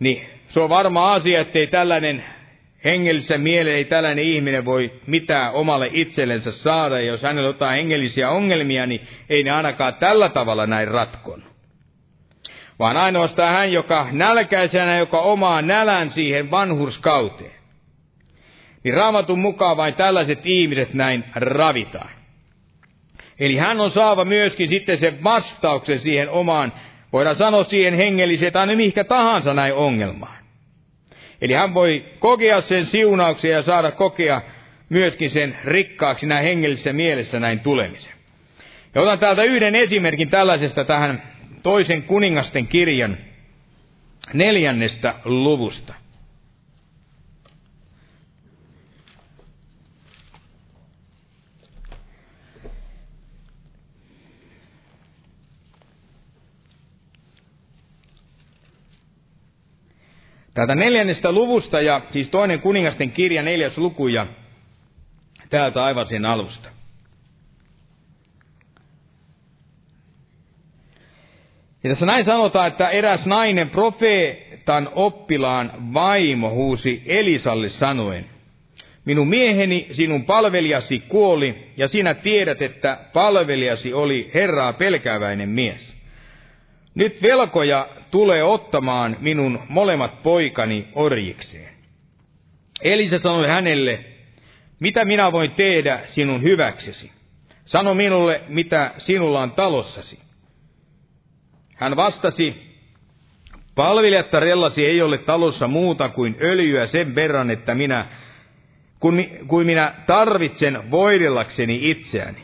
Niin se on varma asia, ettei tällainen hengellisessä mieleen ei tällainen ihminen voi mitään omalle itsellensä saada, ja jos hänellä jotain hengellisiä ongelmia, niin ei ne ainakaan tällä tavalla näin ratkon. Vaan ainoastaan hän, joka nälkäisenä, joka omaa nälän siihen vanhurskauteen. Niin raamatun mukaan vain tällaiset ihmiset näin ravitaan. Eli hän on saava myöskin sitten sen vastauksen siihen omaan, voidaan sanoa siihen hengelliseen tai mihinkä tahansa näin ongelmaan. Eli hän voi kokea sen siunauksen ja saada kokea myöskin sen rikkaaksi näin hengellisessä mielessä näin tulemisen. Ja otan täältä yhden esimerkin tällaisesta tähän toisen kuningasten kirjan neljännestä luvusta. Täältä neljännestä luvusta ja siis toinen kuningasten kirja neljäs luku ja täältä aivan sen alusta. Ja tässä näin sanotaan, että eräs nainen profeetan oppilaan vaimo huusi Elisalle sanoen, minun mieheni, sinun palvelijasi kuoli, ja sinä tiedät, että palvelijasi oli Herraa pelkääväinen mies. Nyt velkoja tulee ottamaan minun molemmat poikani orjikseen. Elisa sanoi hänelle, mitä minä voin tehdä sinun hyväksesi? Sano minulle, mitä sinulla on talossasi. Hän vastasi, palvelijattarellasi ei ole talossa muuta kuin öljyä sen verran, että minä, kun, kuin minä tarvitsen voidellakseni itseäni.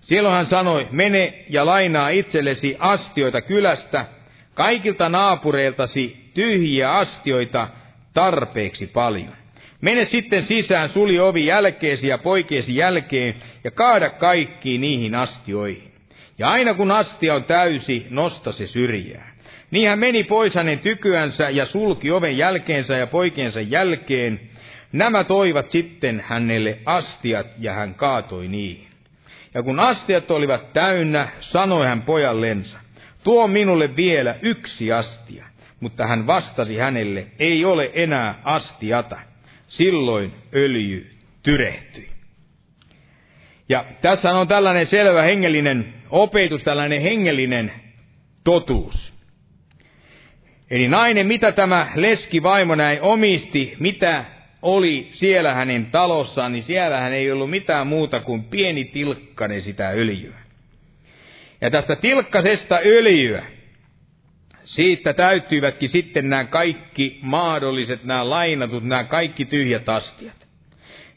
Silloin hän sanoi, mene ja lainaa itsellesi astioita kylästä, kaikilta naapureiltasi tyhjiä astioita tarpeeksi paljon. Mene sitten sisään, suli ovi jälkeesi ja poikiesi jälkeen ja kaada kaikki niihin astioihin. Ja aina kun astia on täysi, nosta se syrjään. Niin hän meni pois hänen tykyänsä ja sulki oven jälkeensä ja poikiensa jälkeen. Nämä toivat sitten hänelle astiat ja hän kaatoi niihin. Ja kun astiat olivat täynnä, sanoi hän pojallensa, tuo minulle vielä yksi astia. Mutta hän vastasi hänelle, ei ole enää astiata. Silloin öljy tyrehtyi. Ja tässä on tällainen selvä hengellinen opetus, tällainen hengellinen totuus. Eli nainen, mitä tämä leski vaimo näin omisti, mitä oli siellä hänen talossaan, niin siellähän ei ollut mitään muuta kuin pieni tilkkanen sitä öljyä. Ja tästä tilkkasesta öljyä, siitä täyttyivätkin sitten nämä kaikki mahdolliset, nämä lainatut, nämä kaikki tyhjät astiat.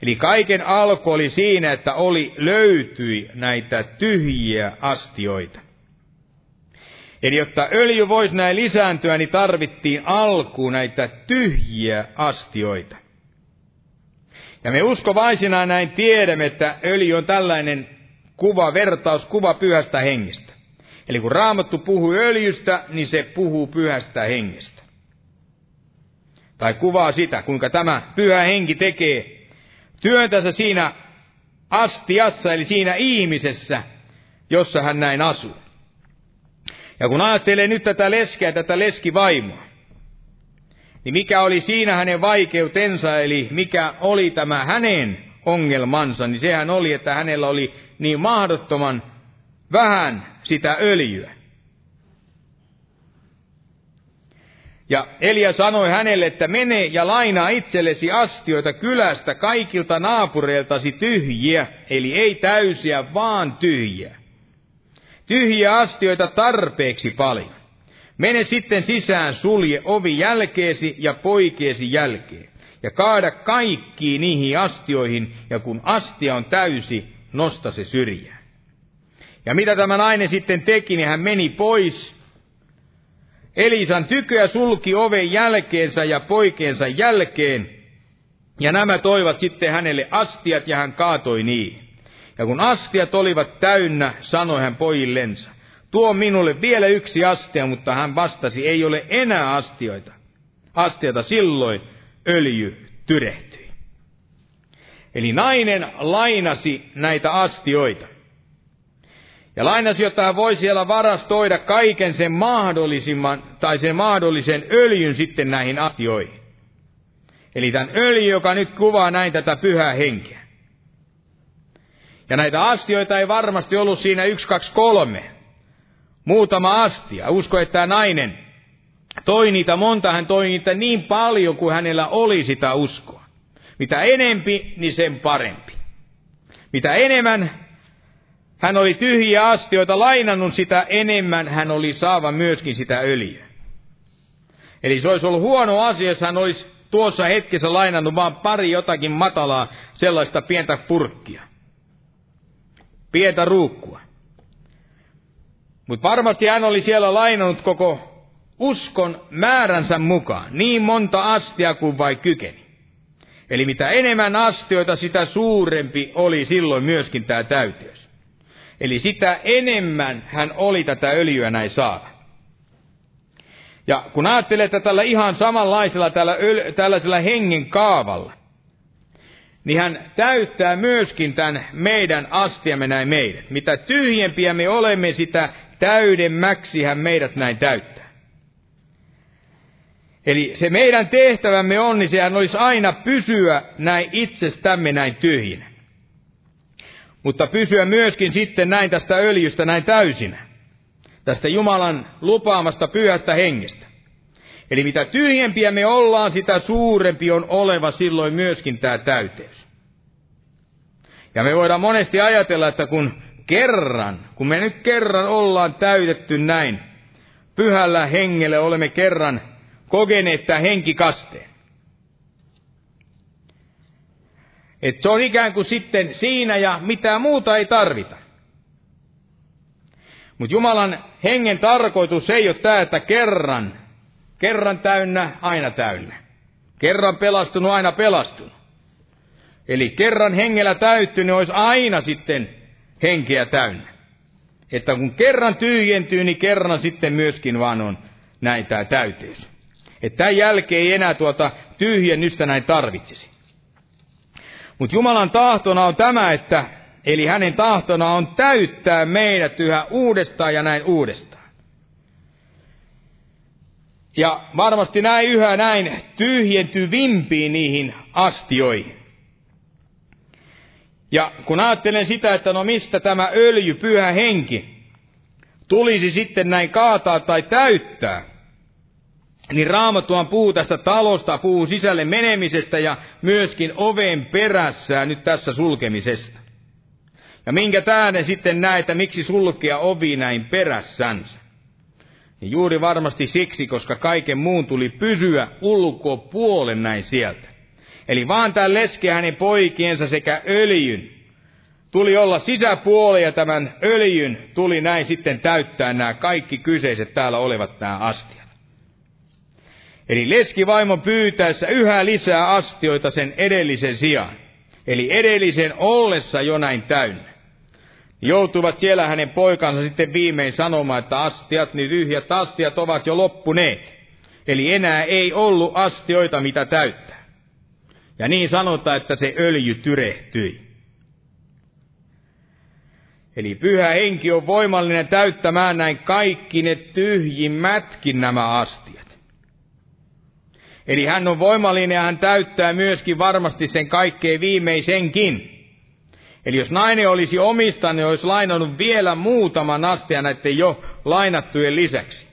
Eli kaiken alku oli siinä, että oli, löytyi näitä tyhjiä astioita. Eli jotta öljy voisi näin lisääntyä, niin tarvittiin alkuun näitä tyhjiä astioita. Ja me uskovaisina näin tiedämme, että öljy on tällainen kuva, vertaus, kuva pyhästä hengestä. Eli kun Raamattu puhuu öljystä, niin se puhuu pyhästä hengestä. Tai kuvaa sitä, kuinka tämä pyhä henki tekee työntänsä siinä astiassa, eli siinä ihmisessä, jossa hän näin asuu. Ja kun ajattelee nyt tätä leskeä, tätä leskivaimoa, niin mikä oli siinä hänen vaikeutensa, eli mikä oli tämä hänen ongelmansa, niin sehän oli, että hänellä oli niin mahdottoman vähän sitä öljyä. Ja Elia sanoi hänelle, että mene ja lainaa itsellesi astioita kylästä kaikilta naapureiltasi tyhjiä, eli ei täysiä, vaan tyhjiä. Tyhjiä astioita tarpeeksi paljon. Mene sitten sisään, sulje ovi jälkeesi ja poikeesi jälkeen, ja kaada kaikki niihin astioihin, ja kun astia on täysi, nosta se syrjään. Ja mitä tämä nainen sitten teki, niin hän meni pois Elisan tyköä sulki oven jälkeensä ja poikeensa jälkeen, ja nämä toivat sitten hänelle astiat, ja hän kaatoi niihin. Ja kun astiat olivat täynnä, sanoi hän pojillensa, tuo minulle vielä yksi astia, mutta hän vastasi, ei ole enää astioita. Astiata silloin öljy tyrehtyi. Eli nainen lainasi näitä astioita. Ja lainasi, jotta hän voi siellä varastoida kaiken sen mahdollisimman, tai sen mahdollisen öljyn sitten näihin astioihin. Eli tämän öljy, joka nyt kuvaa näin tätä pyhää henkeä. Ja näitä astioita ei varmasti ollut siinä yksi, kaksi, kolme. Muutama astia. Usko, että tämä nainen toi niitä monta, hän toi niitä niin paljon kuin hänellä oli sitä uskoa. Mitä enempi, niin sen parempi. Mitä enemmän hän oli tyhjiä astioita lainannut, sitä enemmän hän oli saava myöskin sitä öljyä. Eli se olisi ollut huono asia, jos hän olisi tuossa hetkessä lainannut vaan pari jotakin matalaa sellaista pientä purkkia. Pientä ruukkua. Mutta varmasti hän oli siellä lainannut koko uskon määränsä mukaan niin monta astia kuin vai kykeni. Eli mitä enemmän astioita, sitä suurempi oli silloin myöskin tämä täyteys. Eli sitä enemmän hän oli tätä öljyä näin saada. Ja kun ajattelee, että tällä ihan samanlaisella tällä tällaisella hengen kaavalla, niin hän täyttää myöskin tämän meidän astiamme näin meidät. Mitä tyhjempiä me olemme, sitä täydemmäksi hän meidät näin täyttää. Eli se meidän tehtävämme on, niin sehän olisi aina pysyä näin itsestämme näin tyhjinä. Mutta pysyä myöskin sitten näin tästä öljystä näin täysinä. Tästä Jumalan lupaamasta pyhästä hengestä. Eli mitä tyhjempiä me ollaan, sitä suurempi on oleva silloin myöskin tämä täyteys. Ja me voidaan monesti ajatella, että kun kerran, kun me nyt kerran ollaan täytetty näin, pyhällä hengelle olemme kerran kokeneet tämän henkikasteen. Että se on ikään kuin sitten siinä ja mitään muuta ei tarvita. Mutta Jumalan hengen tarkoitus ei ole tämä, että kerran, kerran täynnä, aina täynnä. Kerran pelastunut, aina pelastunut. Eli kerran hengellä täyttynyt olisi aina sitten henkeä täynnä. Että kun kerran tyhjentyy, niin kerran sitten myöskin vaan on näin tämä täyteys. Että tämän jälkeen ei enää tuota tyhjennystä näin tarvitsisi. Mutta Jumalan tahtona on tämä, että eli hänen tahtona on täyttää meidät yhä uudestaan ja näin uudestaan. Ja varmasti näin yhä näin tyhjentyvimpiin niihin astioihin. Ja kun ajattelen sitä, että no mistä tämä öljy, pyhä henki, tulisi sitten näin kaataa tai täyttää, niin Raamattuhan puhuu tästä talosta, puhuu sisälle menemisestä ja myöskin oven perässä nyt tässä sulkemisesta. Ja minkä tähden sitten näe, että miksi sulkea ovi näin perässänsä? Ja juuri varmasti siksi, koska kaiken muun tuli pysyä ulkopuolen näin sieltä. Eli vaan tämä leski hänen poikiensa sekä öljyn tuli olla sisäpuoli ja tämän öljyn tuli näin sitten täyttää nämä kaikki kyseiset täällä olevat nämä astiat. Eli leskivaimon pyytäessä yhä lisää astioita sen edellisen sijaan. Eli edellisen ollessa jo näin täynnä. Joutuvat siellä hänen poikansa sitten viimein sanomaan, että astiat, niin tyhjät astiat ovat jo loppuneet. Eli enää ei ollut astioita, mitä täyttää. Ja niin sanotaan, että se öljy tyrehtyi. Eli pyhä henki on voimallinen täyttämään näin kaikki ne tyhjimmätkin nämä astiat. Eli hän on voimallinen ja hän täyttää myöskin varmasti sen kaikkein viimeisenkin. Eli jos nainen olisi omistanut, niin olisi lainannut vielä muutaman astian näiden jo lainattujen lisäksi.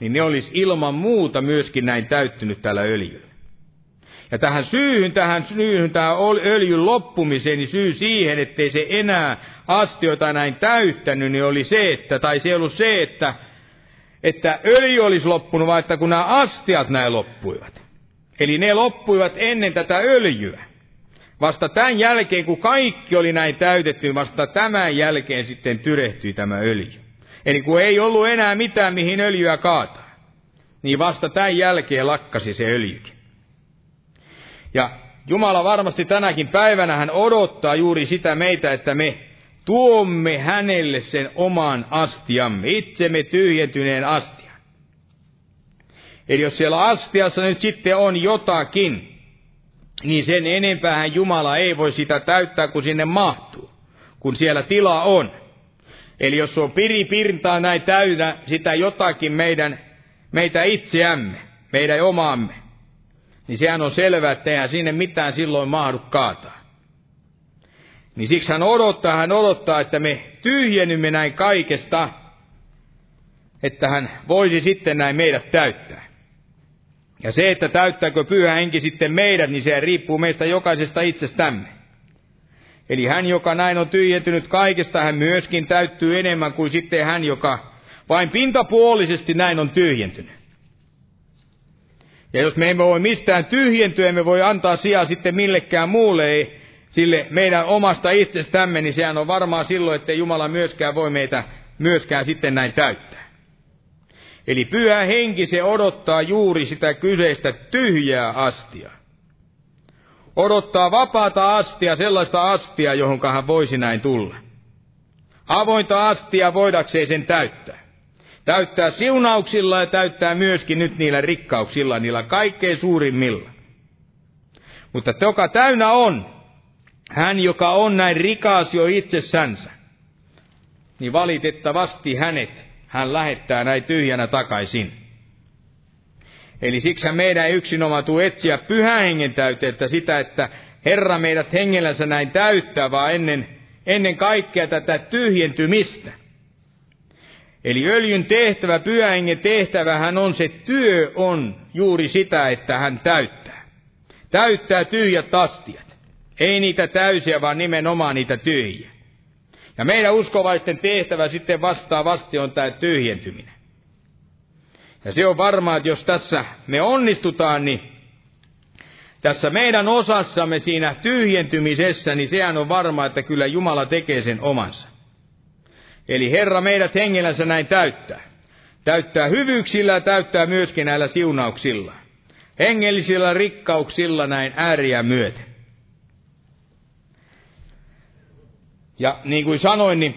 Niin ne olisi ilman muuta myöskin näin täyttynyt tällä öljyllä. Ja tähän syyhyn, tähän syyhyn, tähän öljyn loppumiseen, niin syy siihen, ettei se enää astioita näin täyttänyt, niin oli se, että, tai se ei ollut se, että, että öljy olisi loppunut, vaan että kun nämä astiat näin loppuivat. Eli ne loppuivat ennen tätä öljyä. Vasta tämän jälkeen, kun kaikki oli näin täytetty, vasta tämän jälkeen sitten tyrehtyi tämä öljy. Eli kun ei ollut enää mitään, mihin öljyä kaataa, niin vasta tämän jälkeen lakkasi se öljykin. Ja Jumala varmasti tänäkin päivänä hän odottaa juuri sitä meitä, että me tuomme hänelle sen oman astiamme, itsemme tyhjentyneen astian. Eli jos siellä astiassa nyt sitten on jotakin, niin sen enempää Jumala ei voi sitä täyttää, kun sinne mahtuu, kun siellä tila on. Eli jos on piri pirtaa näin täynnä sitä jotakin meidän, meitä itseämme, meidän omaamme, niin sehän on selvää, että eihän sinne mitään silloin mahdu kaataa. Niin siksi hän odottaa, hän odottaa, että me tyhjennymme näin kaikesta, että hän voisi sitten näin meidät täyttää. Ja se, että täyttääkö pyhä henki sitten meidät, niin se riippuu meistä jokaisesta itsestämme. Eli hän, joka näin on tyhjentynyt kaikesta, hän myöskin täyttyy enemmän kuin sitten hän, joka vain pintapuolisesti näin on tyhjentynyt. Ja jos me emme voi mistään tyhjentyä, emme voi antaa sijaa sitten millekään muulle, ei sille meidän omasta itsestämme, niin sehän on varmaan silloin, että Jumala myöskään voi meitä myöskään sitten näin täyttää. Eli pyhä henki se odottaa juuri sitä kyseistä tyhjää astia. Odottaa vapaata astia, sellaista astia, johon hän voisi näin tulla. Avointa astia voidakseen sen täyttää. Täyttää siunauksilla ja täyttää myöskin nyt niillä rikkauksilla, niillä kaikkein suurimmilla. Mutta joka täynnä on, hän joka on näin rikas jo itsessänsä, niin valitettavasti hänet hän lähettää näin tyhjänä takaisin. Eli siksi meidän ei yksinomaan tule etsiä pyhän hengen täytettä sitä, että Herra meidät hengellänsä näin täyttää, vaan ennen, ennen kaikkea tätä tyhjentymistä. Eli öljyn tehtävä, pyhän hengen tehtävä, hän on se työ on juuri sitä, että hän täyttää. Täyttää tyhjät astiat. Ei niitä täysiä, vaan nimenomaan niitä tyhjiä. Ja meidän uskovaisten tehtävä sitten vastaavasti on tämä tyhjentyminen. Ja se on varmaa, että jos tässä me onnistutaan, niin tässä meidän osassamme siinä tyhjentymisessä, niin sehän on varmaa, että kyllä Jumala tekee sen omansa. Eli Herra meidät hengellänsä näin täyttää. Täyttää hyvyyksillä ja täyttää myöskin näillä siunauksilla. Hengellisillä rikkauksilla näin ääriä myöten. Ja niin kuin sanoin, niin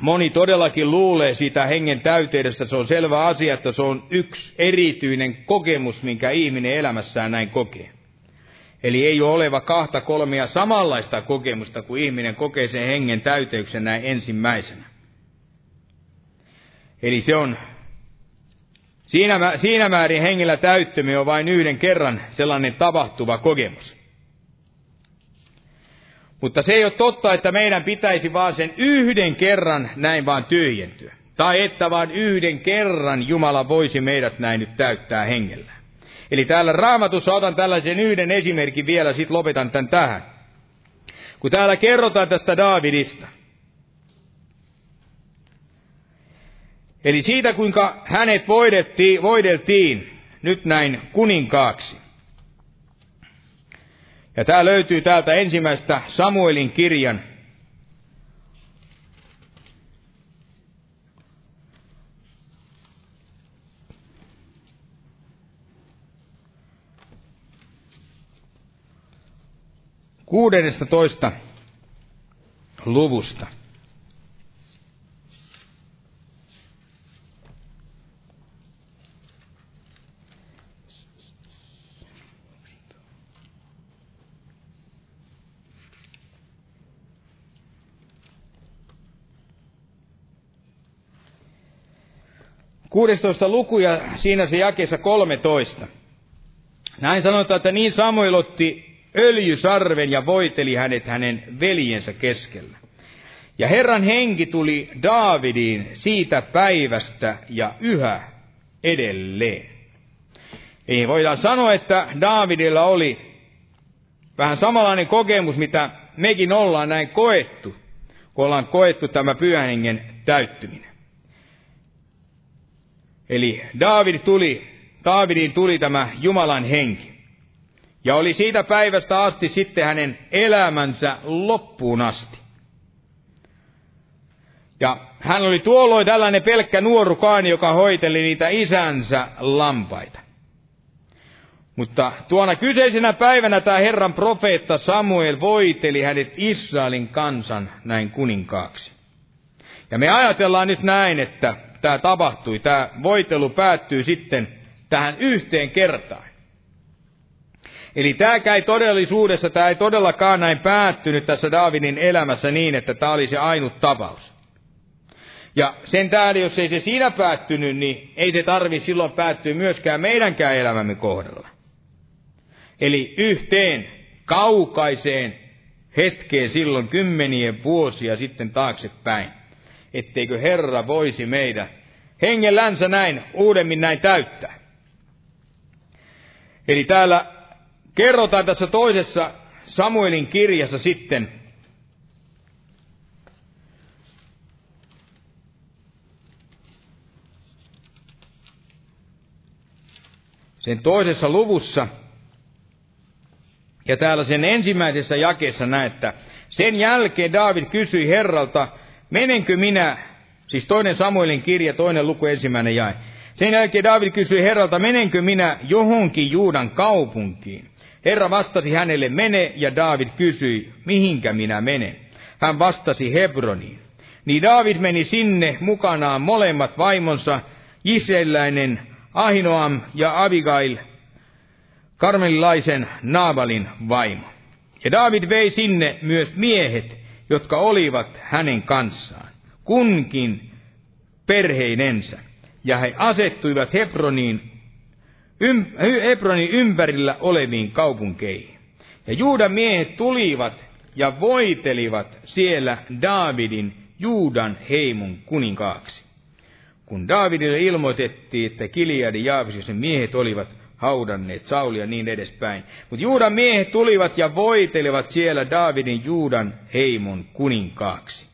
moni todellakin luulee sitä hengen täyteydestä. Se on selvä asia, että se on yksi erityinen kokemus, minkä ihminen elämässään näin kokee. Eli ei ole oleva kahta kolmea samanlaista kokemusta, kuin ihminen kokee sen hengen täyteyksen näin ensimmäisenä. Eli se on, siinä, siinä määrin hengellä täyttöminen on vain yhden kerran sellainen tapahtuva kokemus. Mutta se ei ole totta, että meidän pitäisi vaan sen yhden kerran näin vaan tyhjentyä. Tai että vaan yhden kerran Jumala voisi meidät näin nyt täyttää hengellä. Eli täällä raamatussa otan tällaisen yhden esimerkin vielä, sitten lopetan tämän tähän. Kun täällä kerrotaan tästä Daavidista. Eli siitä, kuinka hänet voideltiin, voideltiin nyt näin kuninkaaksi. Ja tämä löytyy täältä ensimmäistä Samuelin kirjan kuudennesta toista luvusta. 16 luku ja siinä se jakeessa 13. Näin sanotaan, että niin Samuel otti öljysarven ja voiteli hänet hänen veljensä keskellä. Ja Herran henki tuli Daavidiin siitä päivästä ja yhä edelleen. Ei voidaan sanoa, että Daavidilla oli vähän samanlainen kokemus, mitä mekin ollaan näin koettu, kun ollaan koettu tämä pyhän hengen täyttyminen. Eli David tuli, Davidin tuli tämä Jumalan henki. Ja oli siitä päivästä asti sitten hänen elämänsä loppuun asti. Ja hän oli tuolloin tällainen pelkkä nuorukaani, joka hoiteli niitä isänsä lampaita. Mutta tuona kyseisenä päivänä tämä Herran profeetta Samuel voiteli hänet Israelin kansan näin kuninkaaksi. Ja me ajatellaan nyt näin, että tämä tapahtui. Tämä voitelu päättyy sitten tähän yhteen kertaan. Eli tämä ei todellisuudessa, tämä ei todellakaan näin päättynyt tässä Daavidin elämässä niin, että tämä oli se ainut tapaus. Ja sen tähden, jos ei se siinä päättynyt, niin ei se tarvi silloin päättyä myöskään meidänkään elämämme kohdalla. Eli yhteen kaukaiseen hetkeen silloin kymmenien vuosia sitten taaksepäin, etteikö Herra voisi meidän hengellänsä näin uudemmin näin täyttää. Eli täällä kerrotaan tässä toisessa Samuelin kirjassa sitten, sen toisessa luvussa, ja täällä sen ensimmäisessä jakeessa näette, sen jälkeen David kysyi Herralta, menenkö minä, siis toinen Samuelin kirja, toinen luku, ensimmäinen jae. Sen jälkeen David kysyi Herralta, menenkö minä johonkin Juudan kaupunkiin? Herra vastasi hänelle, mene, ja David kysyi, mihinkä minä menen? Hän vastasi Hebroniin. Niin David meni sinne mukanaan molemmat vaimonsa, Israeläinen Ahinoam ja Abigail, karmelilaisen Naabalin vaimo. Ja David vei sinne myös miehet, jotka olivat hänen kanssaan, kunkin perheinensä. Ja he asettuivat Hebroniin, ym, Hebronin ympärillä oleviin kaupunkeihin. Ja Juudan miehet tulivat ja voitelivat siellä Daavidin Juudan heimon kuninkaaksi. Kun Daavidille ilmoitettiin, että Kiliadin Jaavis miehet olivat haudanneet Saulia niin edespäin. Mutta Juudan miehet tulivat ja voitelivat siellä Daavidin Juudan heimon kuninkaaksi.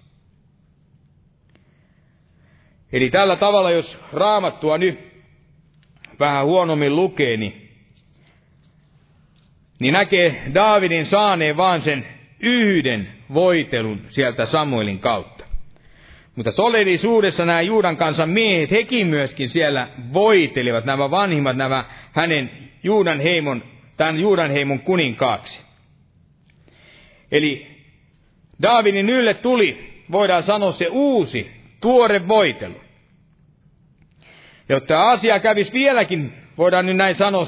Eli tällä tavalla, jos raamattua nyt vähän huonommin lukee, niin, niin näkee Daavidin saaneen vaan sen yhden voitelun sieltä Samuelin kautta. Mutta todellisuudessa nämä Juudan kansan miehet, hekin myöskin siellä voitelivat, nämä vanhimmat, nämä hänen Juudan heimon, tämän Juudan heimon kuninkaaksi. Eli Daavidin ylle tuli, voidaan sanoa se uusi, tuore voitelu. Jotta asia kävisi vieläkin, voidaan nyt näin sanoa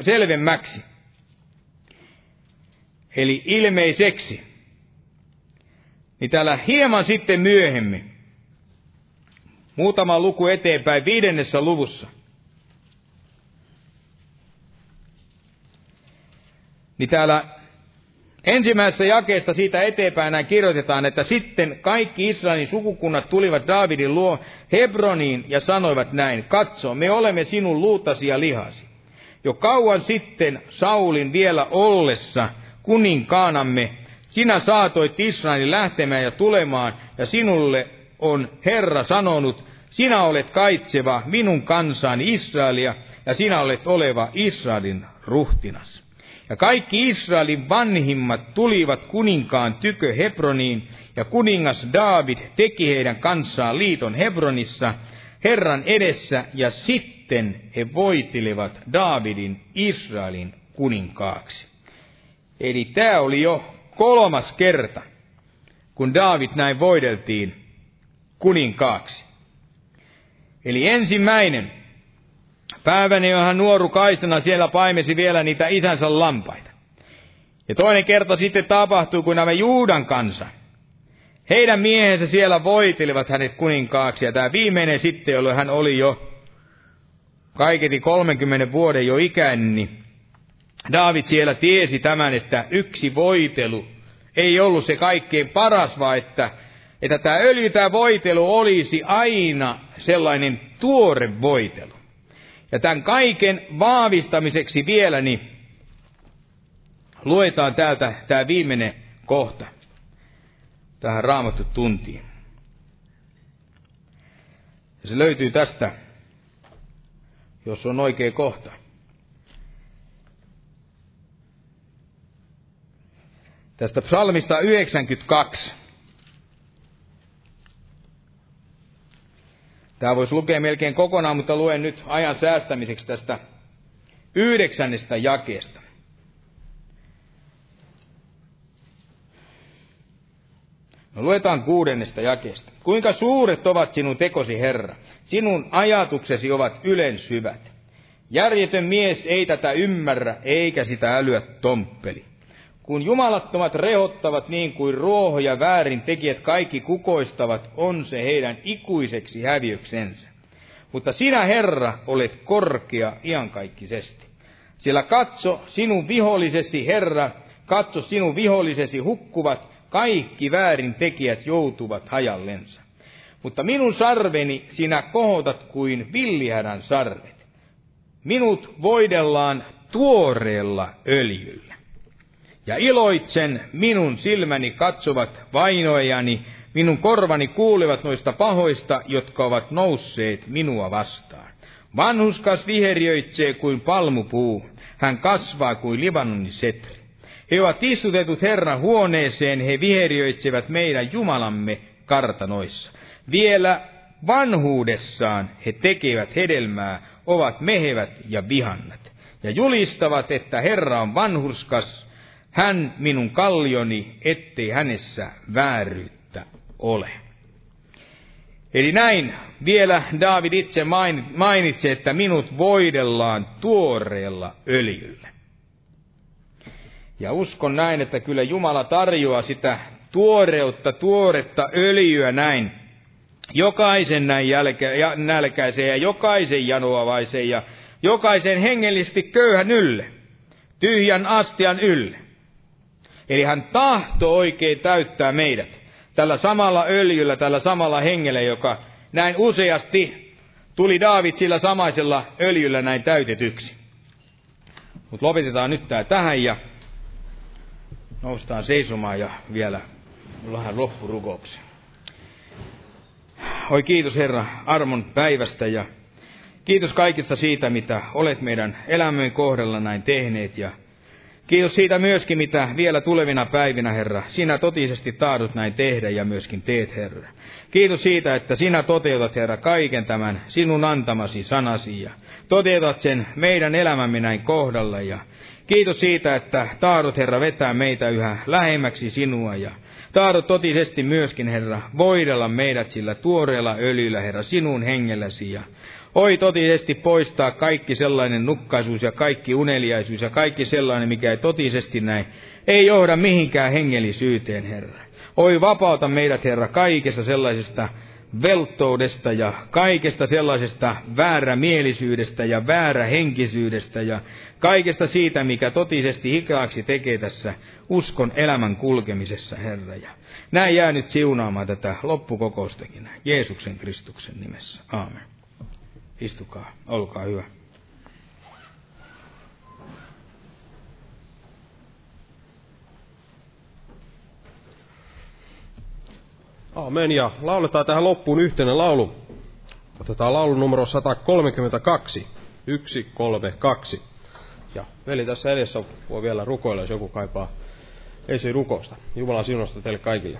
selvemmäksi. Eli ilmeiseksi. Niin täällä hieman sitten myöhemmin, Muutama luku eteenpäin viidennessä luvussa. Niin täällä ensimmäisessä jakeesta siitä eteenpäin näin kirjoitetaan, että sitten kaikki Israelin sukukunnat tulivat Daavidin luo Hebroniin ja sanoivat näin, katso, me olemme sinun luutasi ja lihasi. Jo kauan sitten Saulin vielä ollessa kuninkaanamme, sinä saatoit Israelin lähtemään ja tulemaan, ja sinulle on Herra sanonut, sinä olet kaitseva minun kansani Israelia, ja sinä olet oleva Israelin ruhtinas. Ja kaikki Israelin vanhimmat tulivat kuninkaan tykö Hebroniin, ja kuningas David teki heidän kanssaan liiton Hebronissa, Herran edessä, ja sitten he voitilivat Davidin Israelin kuninkaaksi. Eli tämä oli jo kolmas kerta, kun David näin voideltiin kuninkaaksi. Eli ensimmäinen päivänä, johon nuorukaisena siellä paimesi vielä niitä isänsä lampaita. Ja toinen kerta sitten tapahtui, kun nämä Juudan kansa, heidän miehensä siellä voitelivat hänet kuninkaaksi. Ja tämä viimeinen sitten, jolloin hän oli jo kaiketi 30 vuoden jo ikäinen, niin David siellä tiesi tämän, että yksi voitelu ei ollut se kaikkein paras, vaan että että tämä öljy, tämä voitelu olisi aina sellainen tuore voitelu. Ja tämän kaiken vahvistamiseksi vielä, niin luetaan täältä tämä viimeinen kohta tähän raamattu tuntiin. Ja se löytyy tästä, jos on oikea kohta. Tästä psalmista 92. Tämä voisi lukea melkein kokonaan, mutta luen nyt ajan säästämiseksi tästä yhdeksännestä jakeesta. No, luetaan kuudennesta jakeesta. Kuinka suuret ovat sinun tekosi, Herra? Sinun ajatuksesi ovat ylen syvät. Järjetön mies ei tätä ymmärrä, eikä sitä älyä tomppeli. Kun jumalattomat rehottavat niin kuin ruoho ja väärin tekijät kaikki kukoistavat, on se heidän ikuiseksi häviöksensä. Mutta sinä, Herra, olet korkea iankaikkisesti. Sillä katso, sinun vihollisesi, Herra, katso, sinun vihollisesi hukkuvat, kaikki väärin tekijät joutuvat hajallensa. Mutta minun sarveni sinä kohotat kuin villihädän sarvet. Minut voidellaan tuoreella öljyllä. Ja iloitsen, minun silmäni katsovat vainoajani, minun korvani kuulevat noista pahoista, jotka ovat nousseet minua vastaan. Vanhuskas viheriöitsee kuin palmupuu, hän kasvaa kuin Libanonin setri. He ovat istutetut Herran huoneeseen, he viheriöitsevät meidän Jumalamme kartanoissa. Vielä vanhuudessaan he tekevät hedelmää, ovat mehevät ja vihannat, ja julistavat, että Herra on vanhurskas, hän minun kallioni, ettei hänessä vääryyttä ole. Eli näin vielä David itse mainitsi, että minut voidellaan tuoreella öljyllä. Ja uskon näin, että kyllä Jumala tarjoaa sitä tuoreutta, tuoretta öljyä näin jokaisen näin jälke, ja, nälkäisen ja jokaisen janoavaisen ja jokaisen hengellisesti köyhän ylle, tyhjän astian ylle. Eli hän tahto oikein täyttää meidät tällä samalla öljyllä, tällä samalla hengellä, joka näin useasti tuli Daavid sillä samaisella öljyllä näin täytetyksi. Mutta lopetetaan nyt tämä tähän ja noustaan seisomaan ja vielä vähän loppurukouksen. Oi kiitos Herra armon päivästä ja kiitos kaikista siitä, mitä olet meidän elämän kohdalla näin tehneet ja kiitos siitä myöskin, mitä vielä tulevina päivinä, Herra, sinä totisesti taadut näin tehdä ja myöskin teet, Herra. Kiitos siitä, että sinä toteutat, Herra, kaiken tämän sinun antamasi sanasi ja toteutat sen meidän elämämme näin kohdalla ja kiitos siitä, että taadut, Herra, vetää meitä yhä lähemmäksi sinua ja Tahdo totisesti myöskin, Herra, voidella meidät sillä tuoreella öljyllä, Herra, sinun hengelläsi ja Oi totisesti poistaa kaikki sellainen nukkaisuus ja kaikki uneliaisuus ja kaikki sellainen, mikä ei totisesti näin, ei johda mihinkään hengellisyyteen, Herra. Oi vapauta meidät, Herra, kaikesta sellaisesta velttoudesta ja kaikesta sellaisesta väärämielisyydestä ja väärähenkisyydestä ja kaikesta siitä, mikä totisesti hikaaksi tekee tässä uskon elämän kulkemisessa, Herra. Ja näin jää nyt siunaamaan tätä loppukokoustakin Jeesuksen Kristuksen nimessä. Aamen. Istukaa, olkaa hyvä. Amen. Ja lauletaan tähän loppuun yhteinen laulu. Otetaan laulu numero 132. 132. Ja veli tässä edessä voi vielä rukoilla, jos joku kaipaa esirukousta. Jumalan siunosta teille kaikille.